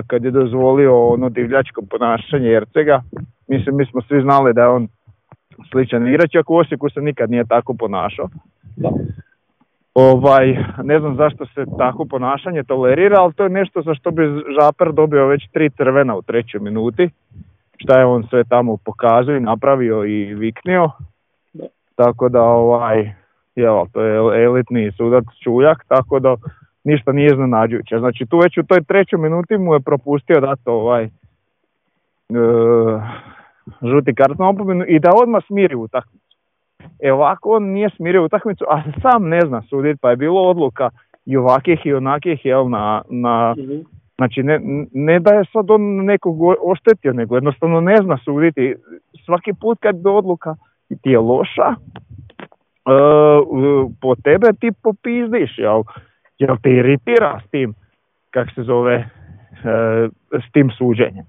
kad je dozvolio ono divljačko ponašanje Ercega. Mislim, mi smo svi znali da je on sličan igrač, ako u Osijeku se nikad nije tako ponašao. Da. Ovaj, ne znam zašto se tako ponašanje tolerira, ali to je nešto za što bi Žaper dobio već tri crvena u trećoj minuti. Šta je on sve tamo pokazao i napravio i viknio. Da. Tako da ovaj, jel, to je elitni sudac Čuljak, tako da ništa nije iznenađujuće. Znači tu već u toj trećoj minuti mu je propustio dati ovaj e, žuti kart na opomenu i da odmah smiri utakmicu. E ovako on nije smirio utakmicu, a sam ne zna suditi, pa je bilo odluka i ovakih i onakih jel, na, na Mhm. Znači, ne, ne da je sad on nekog oštetio, nego jednostavno ne zna suditi. Svaki put kad je odluka ti je loša, e, po tebe ti popizdiš, jel? Jel te iritira s tim, kak se zove, e, s tim suđenjem.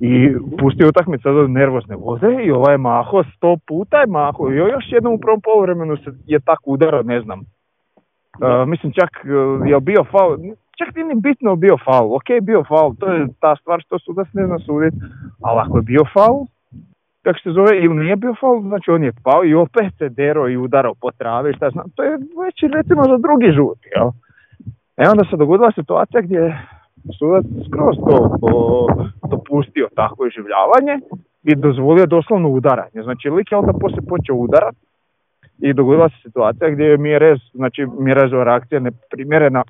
I pusti utakmicu sad od nervozne vode i ovaj je maho, sto puta je maho. I još jednom u prvom poluvremenu se je tako udarao, ne znam. E, mislim čak e, je bio faul, čak nije ni bitno bio faul, ok bio faul, to je ta stvar što sudac ne zna suditi, ali ako je bio faul, kako se zove, ili nije bio faul, znači on je pao i opet se dero i udarao po travi, šta znam, to je već recimo za drugi žut, jel? E onda se dogodila situacija gdje sudac skroz to dopustio takvo iživljavanje i dozvolio doslovno udaranje. Znači lik je onda poslije počeo udarat i dogodila se situacija gdje je Mirez, znači Mirezova reakcija neprimjerena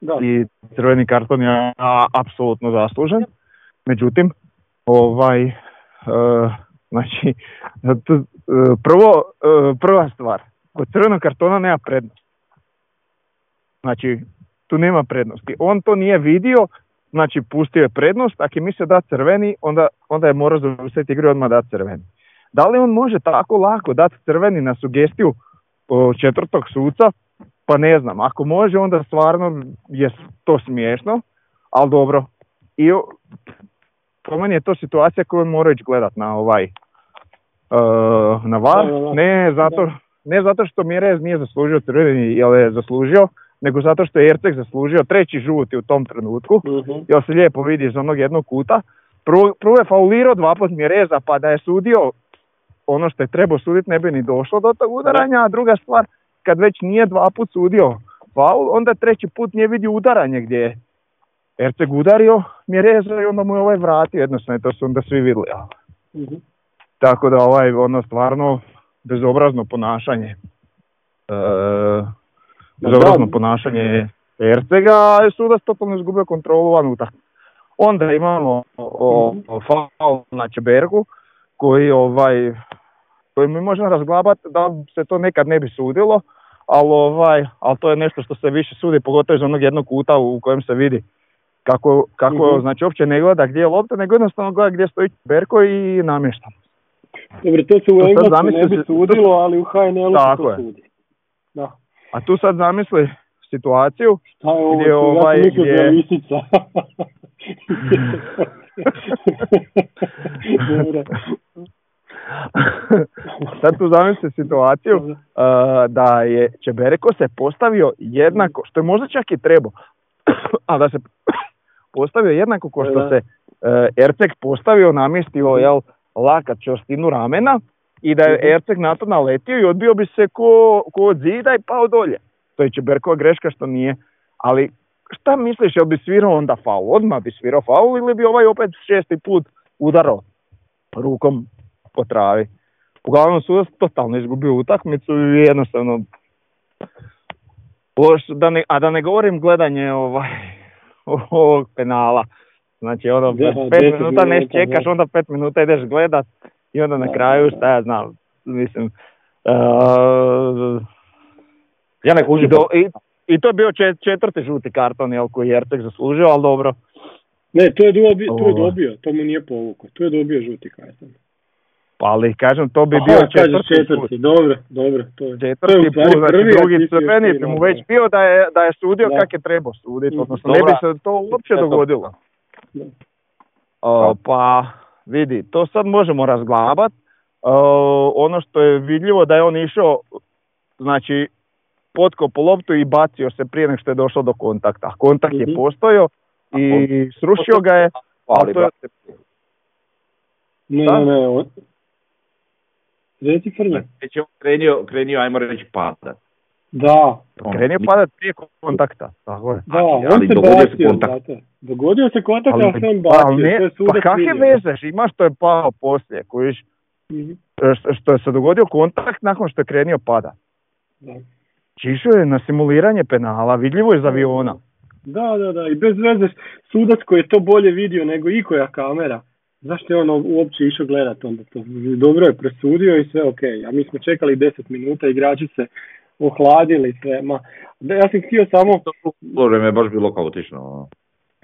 da. i crveni karton je apsolutno zaslužen. Međutim, ovaj, uh, znači, prvo, uh, prva stvar, kod crvenog kartona nema prednost. Znači, tu nema prednosti. On to nije vidio, znači pustio je prednost, ako je mislio da crveni, onda, onda je morao završiti igru odmah da crveni. Da li on može tako lako dati crveni na sugestiju četvrtog suca? Pa ne znam, ako može onda stvarno je to smiješno, ali dobro. I po meni je to situacija koju mora ići gledat na ovaj uh, na VAR, ne zato, ne zato što Mirez nije zaslužio crveni, jer je zaslužio, nego zato što je Erceg zaslužio treći žuti u tom trenutku, uh jer se lijepo vidi iz onog jednog kuta. Prvo, prvo je faulirao dva put Mireza, pa da je sudio ono što je trebao suditi ne bi ni došlo do tog udaranja, a druga stvar, kad već nije dva put sudio faul, onda treći put nije vidio udaranje gdje je Erceg udario Mireza i onda mu je ovaj vratio, jednostavno to su onda svi vidjeli. uh Tako da ovaj ono stvarno bezobrazno ponašanje. E, bezobrazno ponašanje Ercega, je sudac totalno izgubio kontrolu van utakmice. Onda imamo o, o faul na Čebergu koji ovaj koji mi možemo razglabati da se to nekad ne bi sudilo, ali ovaj, ali to je nešto što se više sudi, pogotovo iz onog jednog kuta u kojem se vidi kako, kako mm znači uopće ne gleda gdje je lopta, nego jednostavno gleda gdje stoji Berko i namješta. Dobro, to se u Englesku ne bi sudilo, ali u HNL-u se to sudi. Da. A tu sad zamisli situaciju Šta je ovo, gdje ovaj, ja gdje... lisica. Sad tu zamisli situaciju uh, da je Čebereko se postavio jednako, što je možda čak i trebao, (coughs) a da se (coughs) postavio jednako kao što se uh, Erceg postavio, namjestio jel, lakat čvrstinu ramena i da je mhm. Erceg na to naletio i odbio bi se ko, ko od zida i pao dolje. To je Čeberkova greška što nije. Ali šta misliš, jel bi svirao onda faul? Odmah bi svirao faul ili bi ovaj opet šesti put udarao rukom po travi. Uglavnom su totalno izgubio utakmicu i jednostavno loš, da ne, a da ne govorim gledanje ovaj, (laughs) ovog penala. Znači ono, da, pet minuta ne čekaš, onda pet minuta ideš gledat i onda na kraju šta ja znam, mislim, uh, ja ne kužim. I, I to je bio četvrti žuti karton jel, koji je Ertek zaslužio, ali dobro. Ne, to je dobio, to je dobio, to mu nije povukao, to je dobio žuti karton. Pa ali kažem, to bi Aha, bio četvrti, četvrti dobro, dobro. To je, četvrti put, znači drugi crveni mu već bio da je, da je sudio kak je trebao suditi, odnosno ne bi se to uopće dogodilo. O, pa vidi, to sad možemo razglabat. ono što je vidljivo da je on išao, znači potkop po loptu i bacio se prije nego što je došlo do kontakta. Kontakt je mhm. postojao i srušio ga je. Ali to je... Ne, ne, ne, Reci Frnja. Već je krenio, krenio, ajmo reći, padat. Da. Krenio padat prije kontakta. Tako je. Da, on ali se bacio, kontakt. Dogodio se kontakt, ali, se on bacio. Ne, pa kakve veze imaš što je pao poslije, kojiš? Mm-hmm. Što je se dogodio kontakt nakon što je krenio pada. Da. Čišao je na simuliranje penala, vidljivo je iz aviona. Da, da, da, i bez veze sudac koji je to bolje vidio nego ikoja kamera zašto je on uopće išao gledat onda to? Dobro je presudio i sve ok, a mi smo čekali 10 minuta, igrači se ohladili sve, ma, ja sam htio samo... To vrijeme je baš bilo kaotično.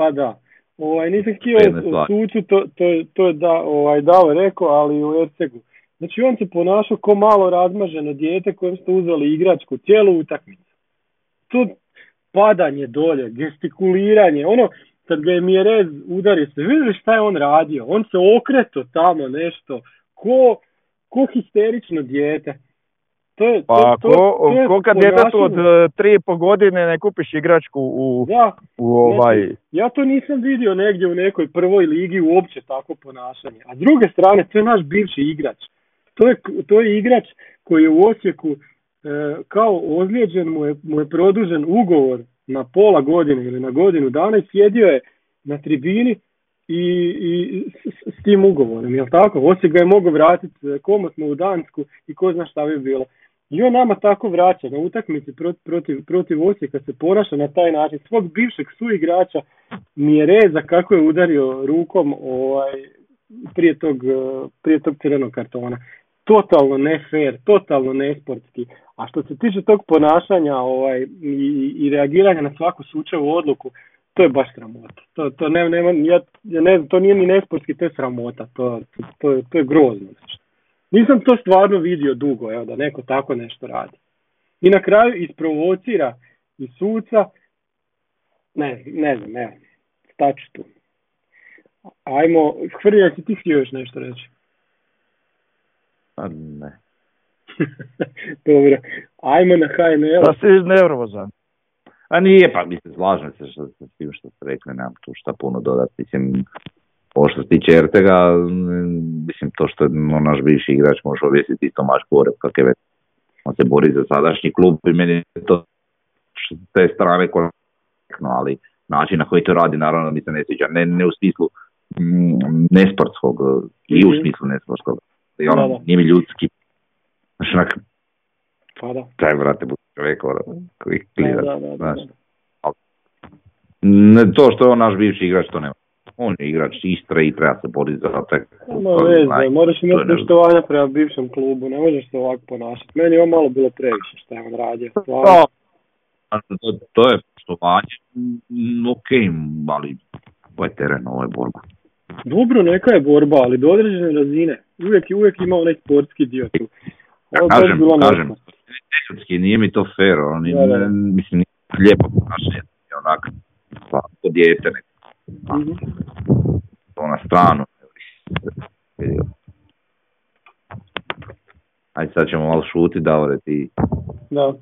Pa da, ovaj, nisam htio u sucu, to, to, to je da, ovaj, dao rekao, ali u Ercegu. Znači on se ponašao ko malo razmaženo dijete kojem ste uzeli igračku cijelu utakmicu. To padanje dolje, gestikuliranje, ono, kad ga je Mjerez udario, se vidjeli šta je on radio? On se okreto tamo nešto, ko, ko histerično dijete. To Pa to, ko, to, to ko kad djetetu od e, tri i po godine ne kupiš igračku u, Da, u ovaj... ja to nisam vidio negdje u nekoj prvoj ligi uopće tako ponašanje. A s druge strane, to je naš bivši igrač. To je, to je igrač koji je u Osijeku e, kao ozlijeđen, mu je, mu je produžen ugovor na pola godine ili na godinu dana i sjedio je na tribini i, i s, s tim ugovorom, jel tako? Osijek ga je mogao vratiti e, komotno u Dansku i ko zna šta bi bilo. I on nama tako vraća na utakmici protiv, protiv, protiv Osijeka se ponaša na taj način. Svog bivšeg suigrača mi je reza kako je udario rukom ovaj, prije, tog, prije tog crvenog kartona. Totalno ne fair, totalno nesportski. A što se tiče tog ponašanja ovaj, i, i reagiranja na svaku sučevu odluku, to je baš sramota. To, to, ne, nema, ja, ja ne to nije ni nesportski, to je sramota. To, to, to je grozno nešto. Nisam to stvarno vidio dugo, evo, da neko tako nešto radi. I na kraju isprovocira i suca, ne, ne znam, evo, staću tu. Ajmo, Hrvija, si ti htio još nešto reći? Pa ne. (laughs) Dobro, ajmo na HNL. Da si nervozan. A nije, pa mislim, slažem se što, sa svim što ste rekli, nemam tu šta puno dodati. Mislim, ovo što se tiče Ertega, mm, mislim, to što je no, naš bivši igrač može objesiti isto mač gore, kak je već. On se bori za sadašnji klub i meni je to s te strane korektno, ali način na koji to radi, naravno, mi se ne sviđa. Ne, ne u smislu mm, nesportskog, i u Mhm. smislu nesportskog. I ono, Da, da. nije mi ljudski. Znači, onak, Pa da. taj, vrate, budi čovjek, ono, koji da, znaš. Ne, to što je on naš bivši igrač, to nema. On je igrač Istre i treba se boriti za taj Nema veze, moraš to imati nešto. poštovanja prema bivšem klubu, ne možeš se ovako ponašati. Meni je ovo malo bilo previše što je on radio. To, to je poštovanje, mm, ok, ali ovo je teren, ovo je borba. Dobro, neka je borba, ali do određene razine. Uvijek, uvijek ima onaj sportski dio tu. Ovo baš Kažem, bilo kažem, nije mi to fair, oni, Da, da, mislim, nije lijepo ponašanje, je onak, pa, ko dijete, nek, Mhm. to na stranu. Vidio. Ajde sad ćemo malo šuti, Davore, ti Da.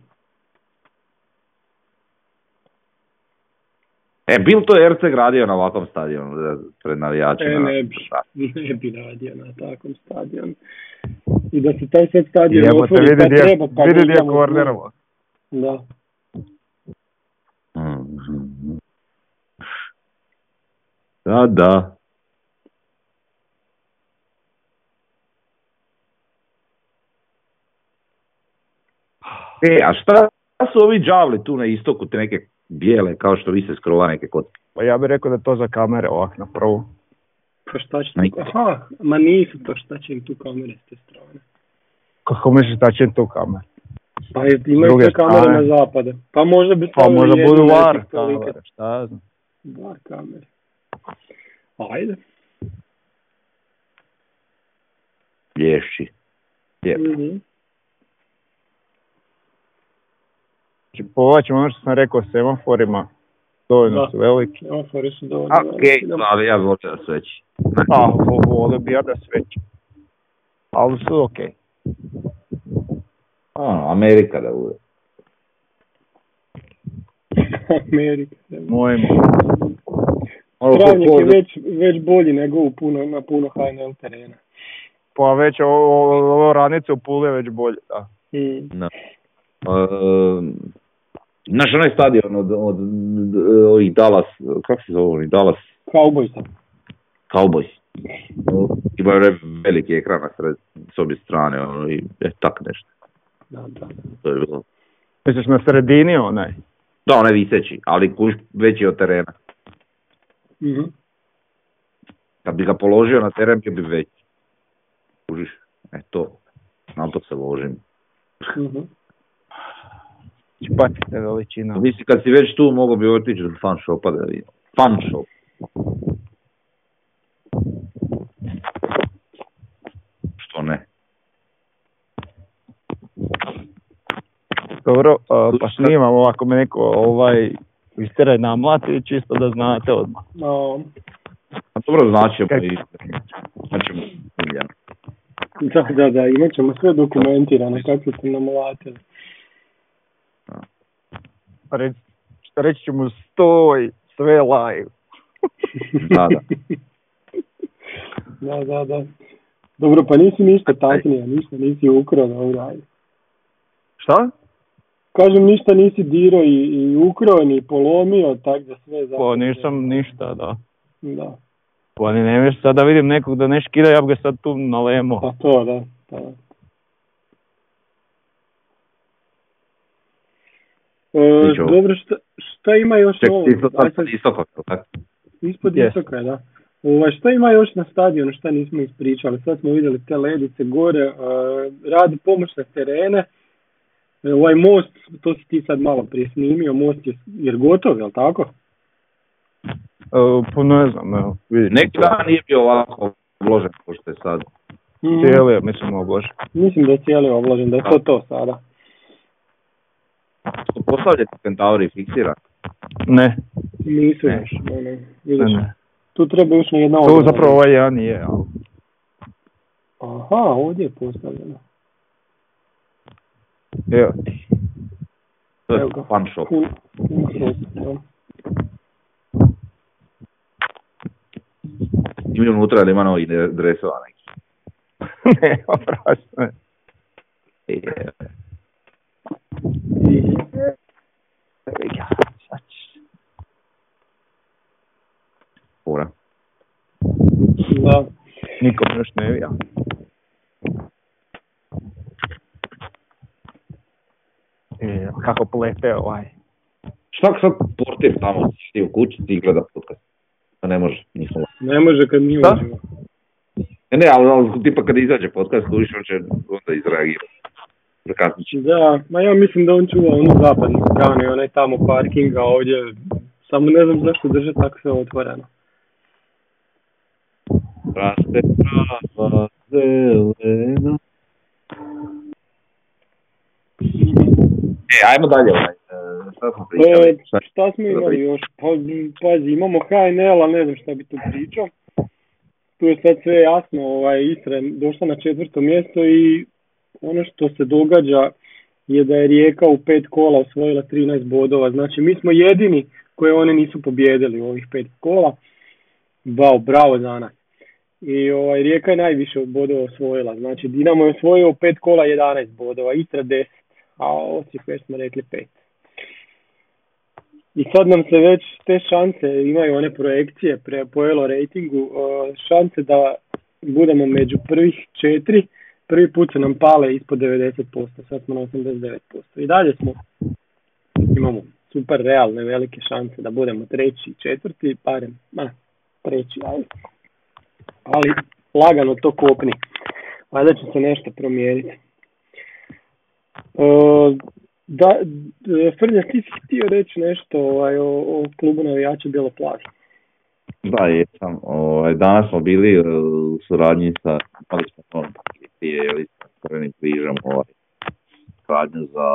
E, bil to Erceg radio na ovakvom stadionu pred navijačima? E, ne bi. (laughs) Ne bi radio na takvom stadionu. I da se taj sad stadion otvori gdje, treba, pa vidi gdje je kornerovo. Da. Mhm. Da, da. E, a šta su ovi džavli tu na istoku, te neke bijele, kao što vi se skrova neke kocke? Pa ja bih rekao da to za kamere ovak na prvu. Pa šta će tu? Aha, ma nisu to šta će im tu kamere s te strane. Kako misliš da će tu kamer? Pa imaju sve kamere strane. na zapade. Pa možda bi Pa stavili možda jednu budu var kamere, šta ja znam. Var kamere. Ajde. Lješći. Je. Mhm. Znači, povlačimo ono što sam rekao s semaforima, dovoljno Da. su veliki. Semafor su dovoljno. Ok, veliki. ali ja volio da su veći. A, vo- volio bi ja da sveći. Ali su okej. Ono, Amerika da bude. (laughs) Amerika. Mojim. Ono ko- je već, već bolji nego u puno, na puno HNL terena. Pa već ovo, ranice u Puli je već bolje, da. Mm. Da. Uh, znaš onaj stadion od, od, od ovih Dallas, kako se zove, oni Dallas Cowboysa. Cowboys. Imaju onaj veliki ekran na sred, s obje strane, ono, i e, tak nešto. Da, da. To je bilo. Misliš na sredini onaj? Da, onaj viseći, ali kuš veći od terena. Mhm. Kad bi ga položio na teren, bio bi veći. Kužiš? E to, na to se ložim. Mhm. Patite veličina. Mislim, kad si već tu, mogo bi otići do fan shopa da vidim. Fan shop. Što ne? Dobro, a, pa snimamo ako me neko ovaj istere na mlati, čisto da znate odmah. No, A dobro, znaćemo Kak- i... Miljana. Da, da, da, imat ćemo sve dokumentirano kako ste nam ulatili. Reći, reći ću mu stoj, sve live. (laughs) Da, da. (laughs) Da, da, da. Dobro, pa nisi ništa taknija, ništa nisi ukrao, dobro, ajde. Šta? Kažem, ništa nisi dirao i, i ukrao, ni polomio, tak da sve. Pa nisam ništa, da. Da, Pa ni ne sad da vidim nekog da ne škida, ja bi ga sad tu nalemo. pa to, da. da. E, dobro, šta, šta ima još Ček, ovo? ti isto Aj sad sad, isto tako? ispod Yes. istoka, da. Ovaj, šta ima još na stadionu, šta nismo ispričali? Sad smo vidjeli te ledice gore, e, radi pomoćne terene. E, ovaj most, to si ti sad malo prije snimio, most je jer gotov, jel tako? E, pa ne znam, evo, vidite. Neki dan nije bio ovako obložen kao što je sad. Mhm. Cijeli, je, mislim, obložen. Mislim da je cijeli obložen, da je to to sada. Su postavljeni centauri fiksirani. Ne, Nisu Ne. još. Ne, ne. ne, Vidiš, ne. tu treba još na jedna To zapravo ovaj jedan nije, ali... Aha, ovdje je postavljeno. Evo ti. To je fun shop. Da. Ima unutra ali ima novi dresova neki. (laughs) ne, oprosti. ne. E, Fora. Da. Nikom još ne vija. E, kako plete ovaj. Šta sad portir tamo sjedi u kući ti gleda podcast? Pa ne može, nisam. Ne može kad mi uđemo. Ne, ne, ali, ali tipa kad izađe podcast, uviš on će onda izreagirati. Da, ma ja mislim da on čuva onu zapadnu stranu i onaj tamo parkinga ovdje. Samo ne znam zašto drže tako sve otvoreno. Raste trava zelena. E, ajmo dalje. Ovaj. E, šta smo pričali? E, Šta? smo imali još? Pa, pazi, imamo HNL, a ne znam šta bi tu pričao. Tu je sad sve jasno, ovaj, Istra je došla na četvrto mjesto i ono što se događa je da je Rijeka u pet kola osvojila 13 bodova. Znači, mi smo jedini koje one nisu pobjedili u ovih pet kola. Bao, bravo za nas. I ovaj, Rijeka je najviše bodova osvojila. Znači, Dinamo je osvojio pet kola 11 bodova, Istra 10, a Osijek već smo rekli 5. I sad nam se već te šanse, imaju one projekcije pre, po uh, šanse da budemo među prvih četiri, prvi put se nam pale ispod 90%, sad smo na 89%. I dalje smo, imamo super realne velike šanse da budemo treći četvrti, barem, ma, treći, ajde. Ali lagano to kopni. Valjda će se nešto promijeniti. Uh, da, d- Frnja, ti si htio reći nešto ovaj, o, o klubu navijača Bjeloplavi. Da, jesam. Ovaj, danas smo bili e, u suradnji sa, imali smo prije, jeli, sa Crvenim križom, ovaj, suradnju za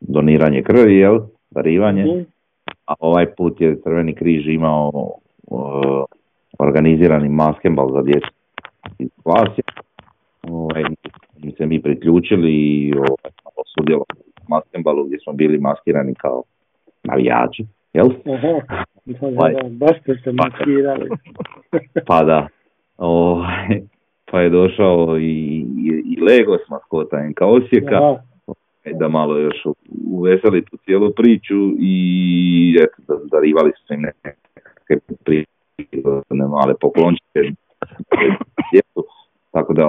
doniranje krvi, jel, darivanje. Mhm. A ovaj put je Crveni križ imao uh, organizirani maskembal za djecu iz klasi. Ovaj, se mi priključili i ovaj, sudjelovali u maskembalu gdje smo bili maskirani kao navijači, jel? Aha, da, da, Ovaj. baš ste se Pa- maskirali. (laughs) Pa da. Ovaj, pa je došao i, i, i Lego s maskota NK Osijeka. Aha, da malo još uveseli tu cijelu priču i eto, da- darivali su im neke prirodne male poklončiće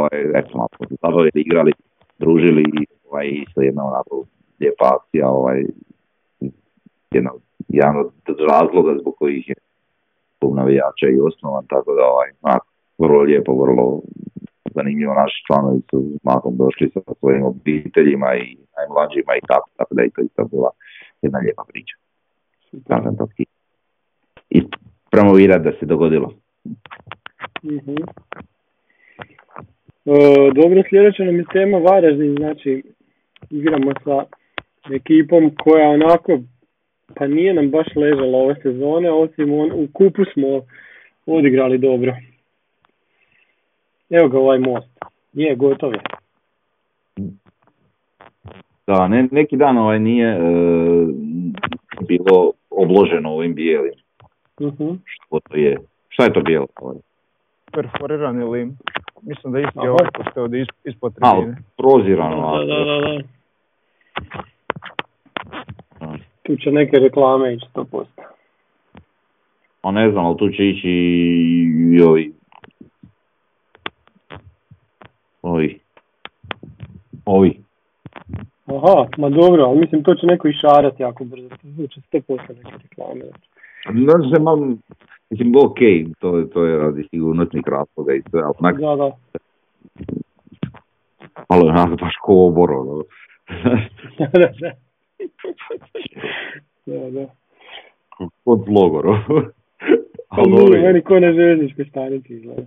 ovaj, eto, malo smo se zabavili, igrali, družili i ovaj, isto jedna onako lijepa akcija, ovaj, jedna, jedan od razloga zbog kojih je klub navijača i osnovan, tako da ovaj, onako, vrlo lijepo, vrlo zanimljivo, naši članovi su mahom došli sa svojim obiteljima i najmlađima i tako, tako da je to isto bila jedna lijepa priča. Kažem to i, promovirati da se dogodilo. Mhm. E, dobro, sljedeća nam je tema Varaždin, znači igramo sa ekipom koja onako, pa nije nam baš ležala ove sezone, osim on, u kupu smo odigrali dobro. Evo ga ovaj most. Je, gotov je. Da, ne, neki dan ovaj nije e, bilo obloženo ovim bijelim. Uh-huh. Što to je? Šta je to bijelo? Ovaj? Perforirani lim. Mislim da isti Aha. ovaj što ste ovdje is- ispod A, tribine. prozirano. Da, da, da, da. Tu će neke reklame ići 100%. A ne znam, ali tu će ići i, ovi... Ovi. Ovi. Aha, ma dobro, ali mislim to će neko išarati jako brzo. Će 100% neke reklame. Ne znam, mislim, ok, to, to je radi sigurnosnih razloga i sve, ali onak, Da, da. je onak baš ko oboro, no. (laughs) da, da, da. da, da. Kod logoro. Pa Ali nije, meni ko na željezničkoj stanici izgleda.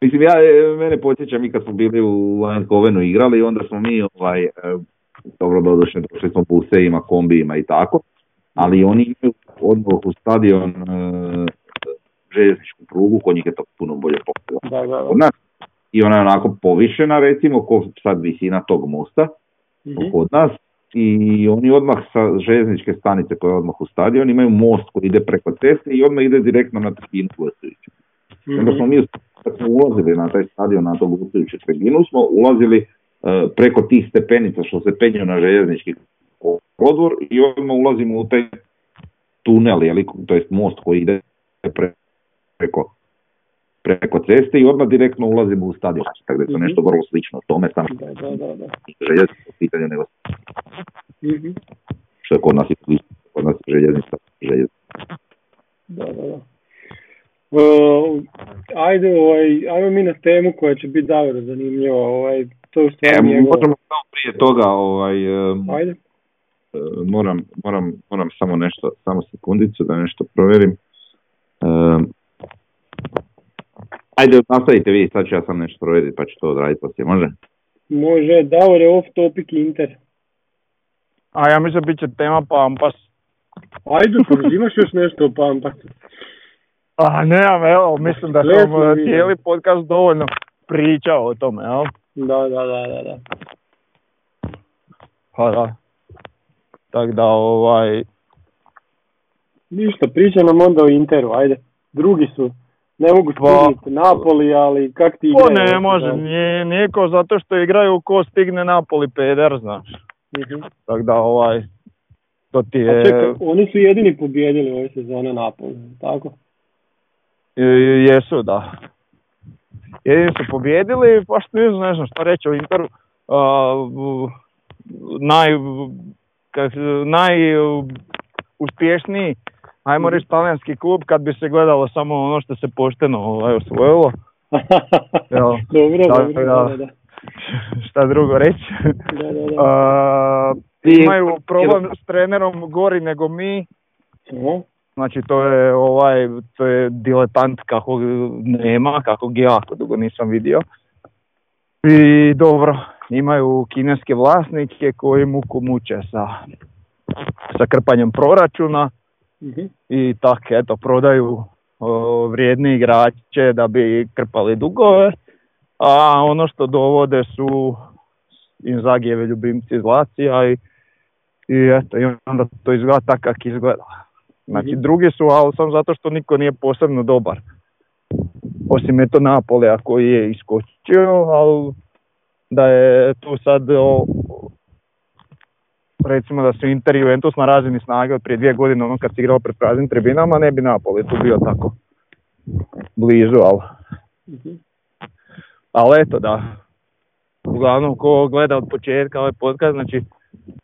Mislim, ja, e, mene podsjeća mi kad smo bili u Eindhovenu igrali i onda smo mi, ovaj, e, dobro doduše, došli smo busejima, kombijima i tako, ali oni imaju odmah u stadion e, željezničku prugu, kod njih je to puno bolje pokriva. Da, da, da. Kod nas i ona je onako povišena recimo, ko sad visina tog mosta Mhm. kod nas i oni odmah sa željezničke stanice koja je odmah u stadion imaju most koji ide preko ceste i odmah ide direktno na tribinu gostujuću. I Onda smo Mhm. mi, kad smo ulazili na taj stadion, na to gostujuću tribinu, smo ulazili e, preko tih stepenica što se penju na željeznički odvor i odmah ulazimo u taj tunel, jeli, to jest most koji ide pre- preko preko ceste i odmah direktno ulazimo u stadion. Tako da je to Mhm. nešto vrlo slično tome, samo Da, da, da, da. željezničko pitanje nego Mhm. što je kod nas i kod nas je željeznica, željeznica. Da, da, da. Uh, ajde, ovaj, ajmo mi na temu koja će biti davno zanimljiva. Ovaj, to je u E, stvari njegova. možemo samo prije toga, ovaj, em, Ajde. moram, moram, moram samo nešto, samo sekundicu da nešto provjerim. Em, ajde, nastavite vi, sad ću ja sam nešto provjeriti pa ću to odraditi poslije, može? Može, Davor je off topic Inter. A ja mislim bit će tema Pampas. Ajde, pa imaš još nešto o Pampasu? A nemam, evo, mislim da sam cijeli podcast dovoljno pričao o tome, jel? Da, da, da, da, da. Pa da. Tako da, ovaj, Ništa, priča nam onda o Interu, ajde. Drugi su. Ne mogu Pa- stigniti Napoli, ali kak ti ko igraju? ne može, nije, nije ko zato što igraju ko stigne Napoli peder, znaš. Mhm. Tako da, ovaj, to ti A je, čekaj, oni su jedini pobijedili ove sezone Napoli, tako? e, jesu, da. Jedini su pobjedili, pa što ne znam, ne znam šta reći o Interu. A, u- naj, kak, naj uspješniji, ajmo reći talijanski klub kad bi se gledalo samo ono što se pošteno ovaj, osvojilo. (laughs) Jel, dobro, Da, dobro, da. da, da. (laughs) šta drugo reći. Da, da, da. (laughs) A, imaju problem s trenerom gori nego mi, Aha. znači to je ovaj, to je diletant kako nema, kako ga jako dugo nisam vidio. I dobro, imaju kineske vlasnike koji muku muče sa, sa krpanjem proračuna Mhm. i tak eto prodaju o, vrijedni igrače da bi krpali dugove, a ono što dovode su Inzagijeve ljubimci iz Lacija i, i eto i onda to izgleda tak kak izgleda. Znači Mhm. drugi su, ali samo zato što niko nije posebno dobar. Osim eto Napolija koji je iskočio, ali da je tu sad o, recimo da su Inter i Juventus na razini snage od prije dvije godine ono kad se igralo pred praznim tribinama ne bi Napoli tu bio tako blizu, ali, Mhm. ali eto da. Uglavnom ko gleda od početka ovaj podcast, znači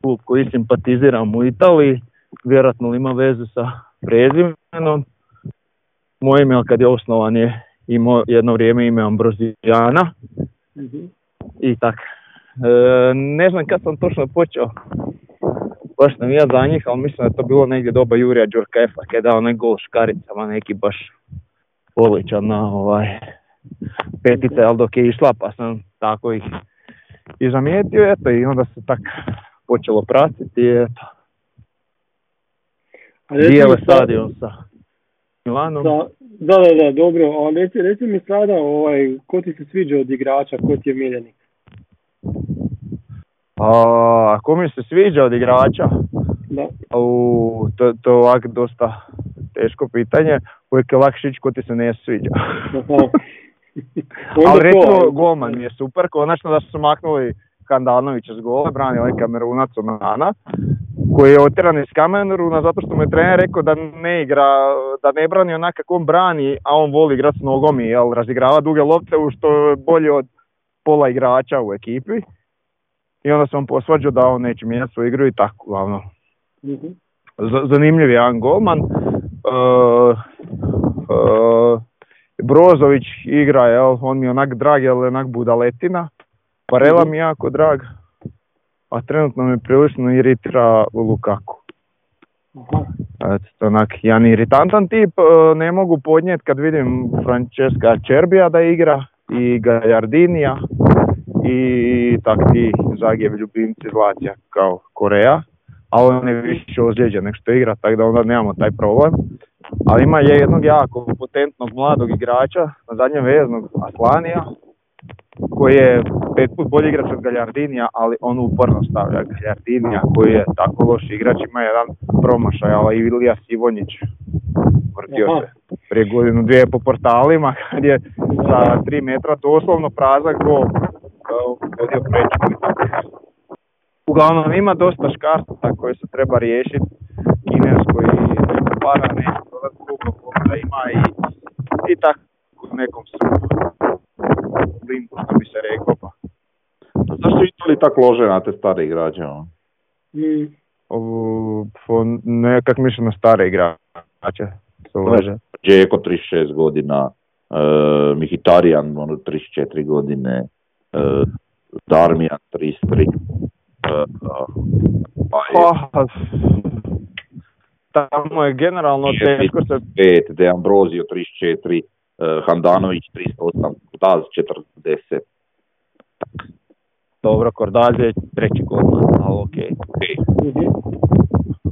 klub koji simpatiziram u Italiji, vjerojatno ima veze sa prezimenom. Moje ime kad je osnovan je imao jedno vrijeme ime Ambrozijana Mhm. i tak. E, ne znam kad sam točno počeo baš navijat za njih, ali mislim da je to bilo negdje doba Jurija Đorkaefa, kad je dao onaj gol škaricama, neki baš odličan na ovaj petice, ali dok je išla pa sam tako ih i zamijetio, eto, i onda se tak počelo pratiti, eto, dijele stadion sa Milanom. Da, da, da, da, dobro, a reci, reci mi sada, ovaj, ko ti se sviđa od igrača, ko ti je miljenik? A, ko mi se sviđa od igrača? Da. U, to, to je ovak dosta teško pitanje. Uvijek je lakše ići ko ti se ne sviđa. (laughs) Ali recimo golman mi je super, konačno da su maknuli Kandanovića s gola, brani ovaj kamerunac Onana, koji je otjeran iz Kameruna zato što mu je trener rekao da ne igra, da ne brani onak kako on brani, a on voli igrati s nogom i jel, razigrava duge lopte u što je bolje od pola igrača u ekipi. I onda se on posvađao da on neće mijenjati svoju igru i tako, glavno. Mhm. Zanimljiv je jedan golman. Uh, uh, Brozović igra, jel, on mi je onak drag, jel, onak budaletina. Parela mi je jako drag, a trenutno me prilično iritira u Lukaku. Aha. Eto, onak, jedan iritantan tip, e, ne mogu podnijeti kad vidim Francesca Čerbija da igra i Gajardinija i tak ti ljubimci Zlatija kao Koreja, ali on je više ozlijeđen nek što igra, tako da onda nemamo taj problem. Ali ima je jednog jako potentnog mladog igrača, na zadnjem veznog Aslanija, koji je pet put bolji igrač od Galjardinija, ali on uporno stavlja Galjardinija koji je tako loš igrač, ima jedan promašaj, ali i Ilija Sivonjić vrtio Aha. se prije godinu dvije po portalima kad je sa tri metra doslovno prazak gol uh, vodio. Uglavnom ima dosta škarta koje se treba riješiti. Kinesko i para neće dodat kluba da ima i, i tako u nekom su limbu, što bi se rekao pa. Zašto Italiji tako lože na te stare igrače? ono? Mm. Nekak mislim na stare igrače. Džeko 36 godina, e, Mihitarijan ono 34 godine, Darmijan 33, e, pa je tamo je generalno Je, teško se 5, De Ambrosio 34, e, Handanović 38, Daz 40. dobro, Kordalje je treći golman, ali okej. Mhm.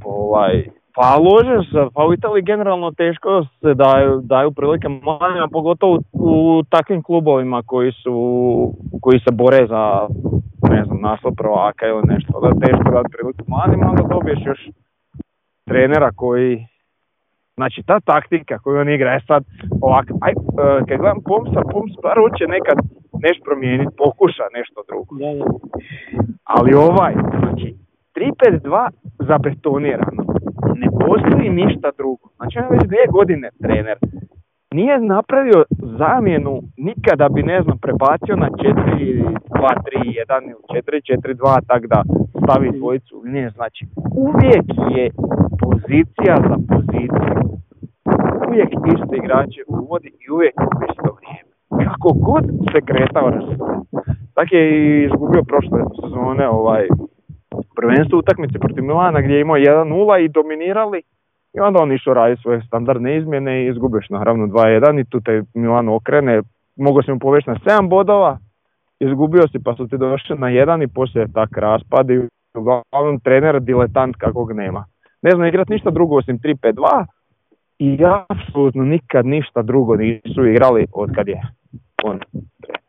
Ovaj, pa lože se, pa u Italiji generalno teško se daju, daju prilike mladima, pogotovo u, u takvim klubovima koji su, koji se bore za, ne znam, naslov prvaka ili nešto, da teško dati priliku mladima, onda dobiješ još trenera koji, znači ta taktika koju on igra je sad ovak, aj, e, kad gledam Pomsa, Poms bar hoće nekad nešto promijeniti, pokuša nešto drugo. Ali ovaj, znači, 3-5-2 zabetonirano. Ne postoji ništa drugo. Znači, on je već dvije godine trener. Nije napravio zamjenu nikada bi, ne znam, prebacio na 4-2-3-1 ili 4-4-2, tak da stavi dvojicu. Ne, znači, uvijek je pozicija za poziciju. Uvijek iste igrače uvodi i uvijek u isto vrijeme. Kako god se kretao rezultat. Tako je i izgubio prošle sezone ovaj prvenstvo utakmice protiv Milana gdje je imao 1-0 i dominirali i onda on išao raditi svoje standardne izmjene i izgubiš naravno 2-1 i tu te Milan okrene, mogao si mu povesti na 7 bodova, izgubio si pa su ti došli na 1 i poslije je tak raspad i uglavnom trener diletant kakvog nema. Ne zna igrat ništa drugo osim 3-5-2 i apsolutno nikad ništa drugo nisu igrali od kad je on trener.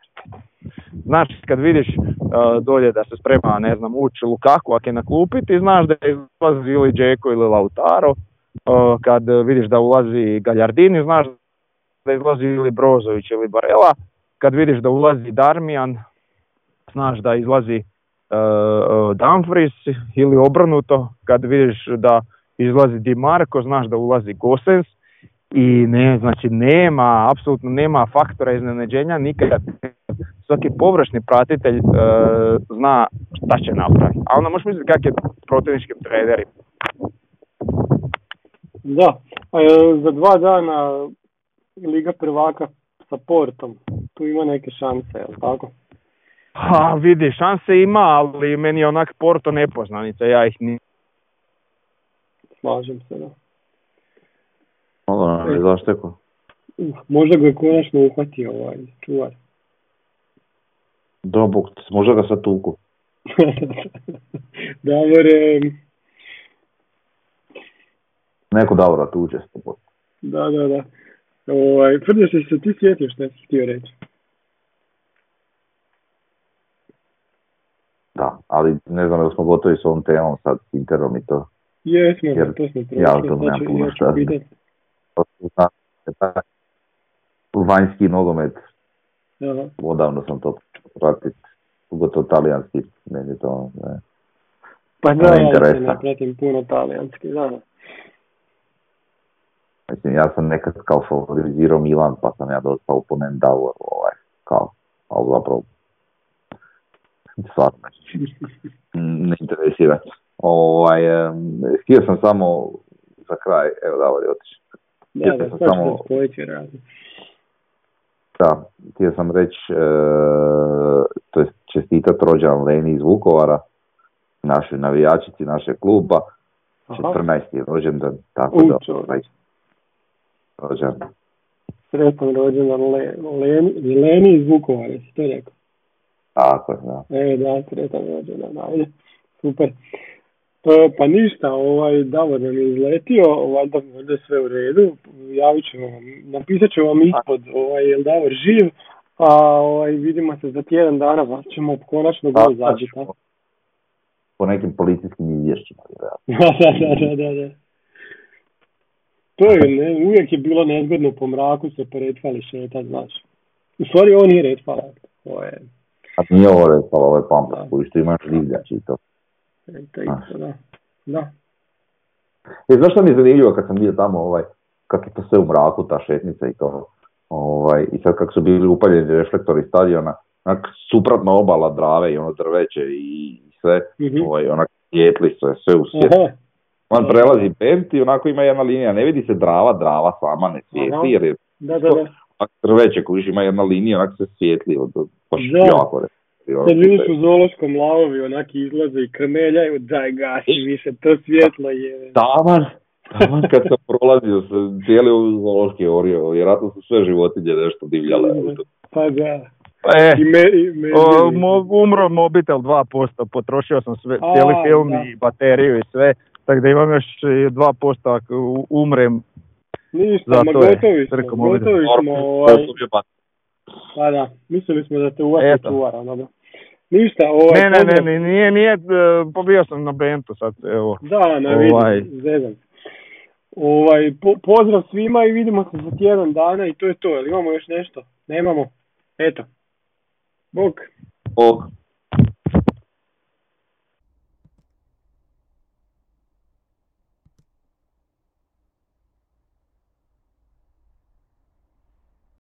Znaš, kad vidiš uh, dolje da se sprema, ne znam, ući Lukaku, ako je na klupi, ti znaš da izlazi ili Džeko ili Lautaro, uh, kad vidiš da ulazi Galjardini, znaš da izlazi ili Brozović ili Barela, kad vidiš da ulazi Darmijan, znaš da izlazi uh, ili obrnuto, kad vidiš da izlazi Di Marco, znaš da ulazi Gosens i ne, znači nema, apsolutno nema faktora iznenađenja nikad. Svaki površni pratitelj e, zna šta će napraviti. A onda možeš misliti kak je protivničkim. Da, a e, za dva dana Liga prvaka sa Portom, tu ima neke šanse, jel tako? Ha, vidi, šanse ima, ali meni je onak Porto nepoznanica, ja ih ni... Slažem se, da. Malo nam je zašteko. Uh, možda ga je konačno uhvatio ovaj čuvar. Da, bog, možda ga sad tuku. (laughs) Davore, Neko Davora tuče sto posto. Da, da, da. Ovaj, si se ti sjetio što si htio reći? Da, ali ne znam da smo gotovi s ovom temom sad s Interom i to. Jesmo, Jer to smo prošli. ja o tom nemam puno šta. Pitat. Vanjski nogomet, Aha. odavno sam to pratit, pogotovo talijanski, meni to ne. Pa da, ja se ne pratim puno talijanski, da. da. Mislim, ja sam nekad kao favorizirao Milan, pa sam ja dosta oponent dao, ovaj, kao, ali zapravo, stvarno (laughs) ne interesira. Ovaj, htio sam samo, za kraj, evo Davor je otišao. Da, da, sam samo-. Da, htio sam reći, e, to je čestitat rođan Leni iz Vukovara, našoj navijačici, našeg kluba, Aha, 14. je rođendan, tako da, ovaj, rođan. sretan rođendan Le, Leni, Leni iz Vukovara, si to rekao? Tako da. E, da, sretan rođendan, ajde, super. E, pa ništa, ovaj, Davor nam je izletio, valjda možda sve u redu, javit ću vam, napisat ću vam ispod, ovaj, jel Davor živ, a ovaj, vidimo se za tjedan dana, pa ćemo konačno Pa, gol zađi, ćemo Po nekim policijskim izvješćima, vjerojatno. (laughs) da, da, da, da, da. To je, ne, uvijek je bilo nezgodno po mraku se po retfali šetat, znaš. U stvari ovo nije retfala, ovo je, A nije ovo rekao, ovo je pampas, Da. koji što imaš divljač i to. To da. Da. E, znaš što mi je zanimljivo kad sam bio tamo, ovaj, kak je to sve u mraku, ta šetnica i to. Ovaj, I sad kako su bili upaljeni reflektori stadiona, onak suprotna obala Drave i ono drveće i sve, Mhm. ovaj, onak svijetli sve, sve u svijet. Aha, On prelazi Bent i onako ima jedna linija, ne vidi se Drava, Drava sama ne svijetli jer je da, da, da. drveće koji ima jedna linija, onak se svijetli, od, baš jako ne. Sad vidiš u zoološkom lavovi onaki izlaze i krmeljaju, daj gasi više, to svjetlo je. Taman, taman (laughs) kad sam prolazio se cijeli u zoološki orio, vjerojatno su sve životinje nešto divljale. Pa da. E, I me, i me, o, mo- umro mobitel 2%, potrošio sam sve, A, cijeli film da. i bateriju i sve, tako da imam još i 2% ako umrem. Ništa, Zato ma gotovi smo, gotovi smo, ovaj, pa da, mislili smo da te uvati Eto. čuvar, ono da. Ništa, ovaj, Ne, ne, ne, nije, nije, e, pobio sam na Bentu sad, evo. Da, na Ovaj. vidim, zezam. Ovaj, po, pozdrav svima i vidimo se za tjedan dana i to je to. Jel imamo još nešto? Nemamo? Eto. Bog. Bog.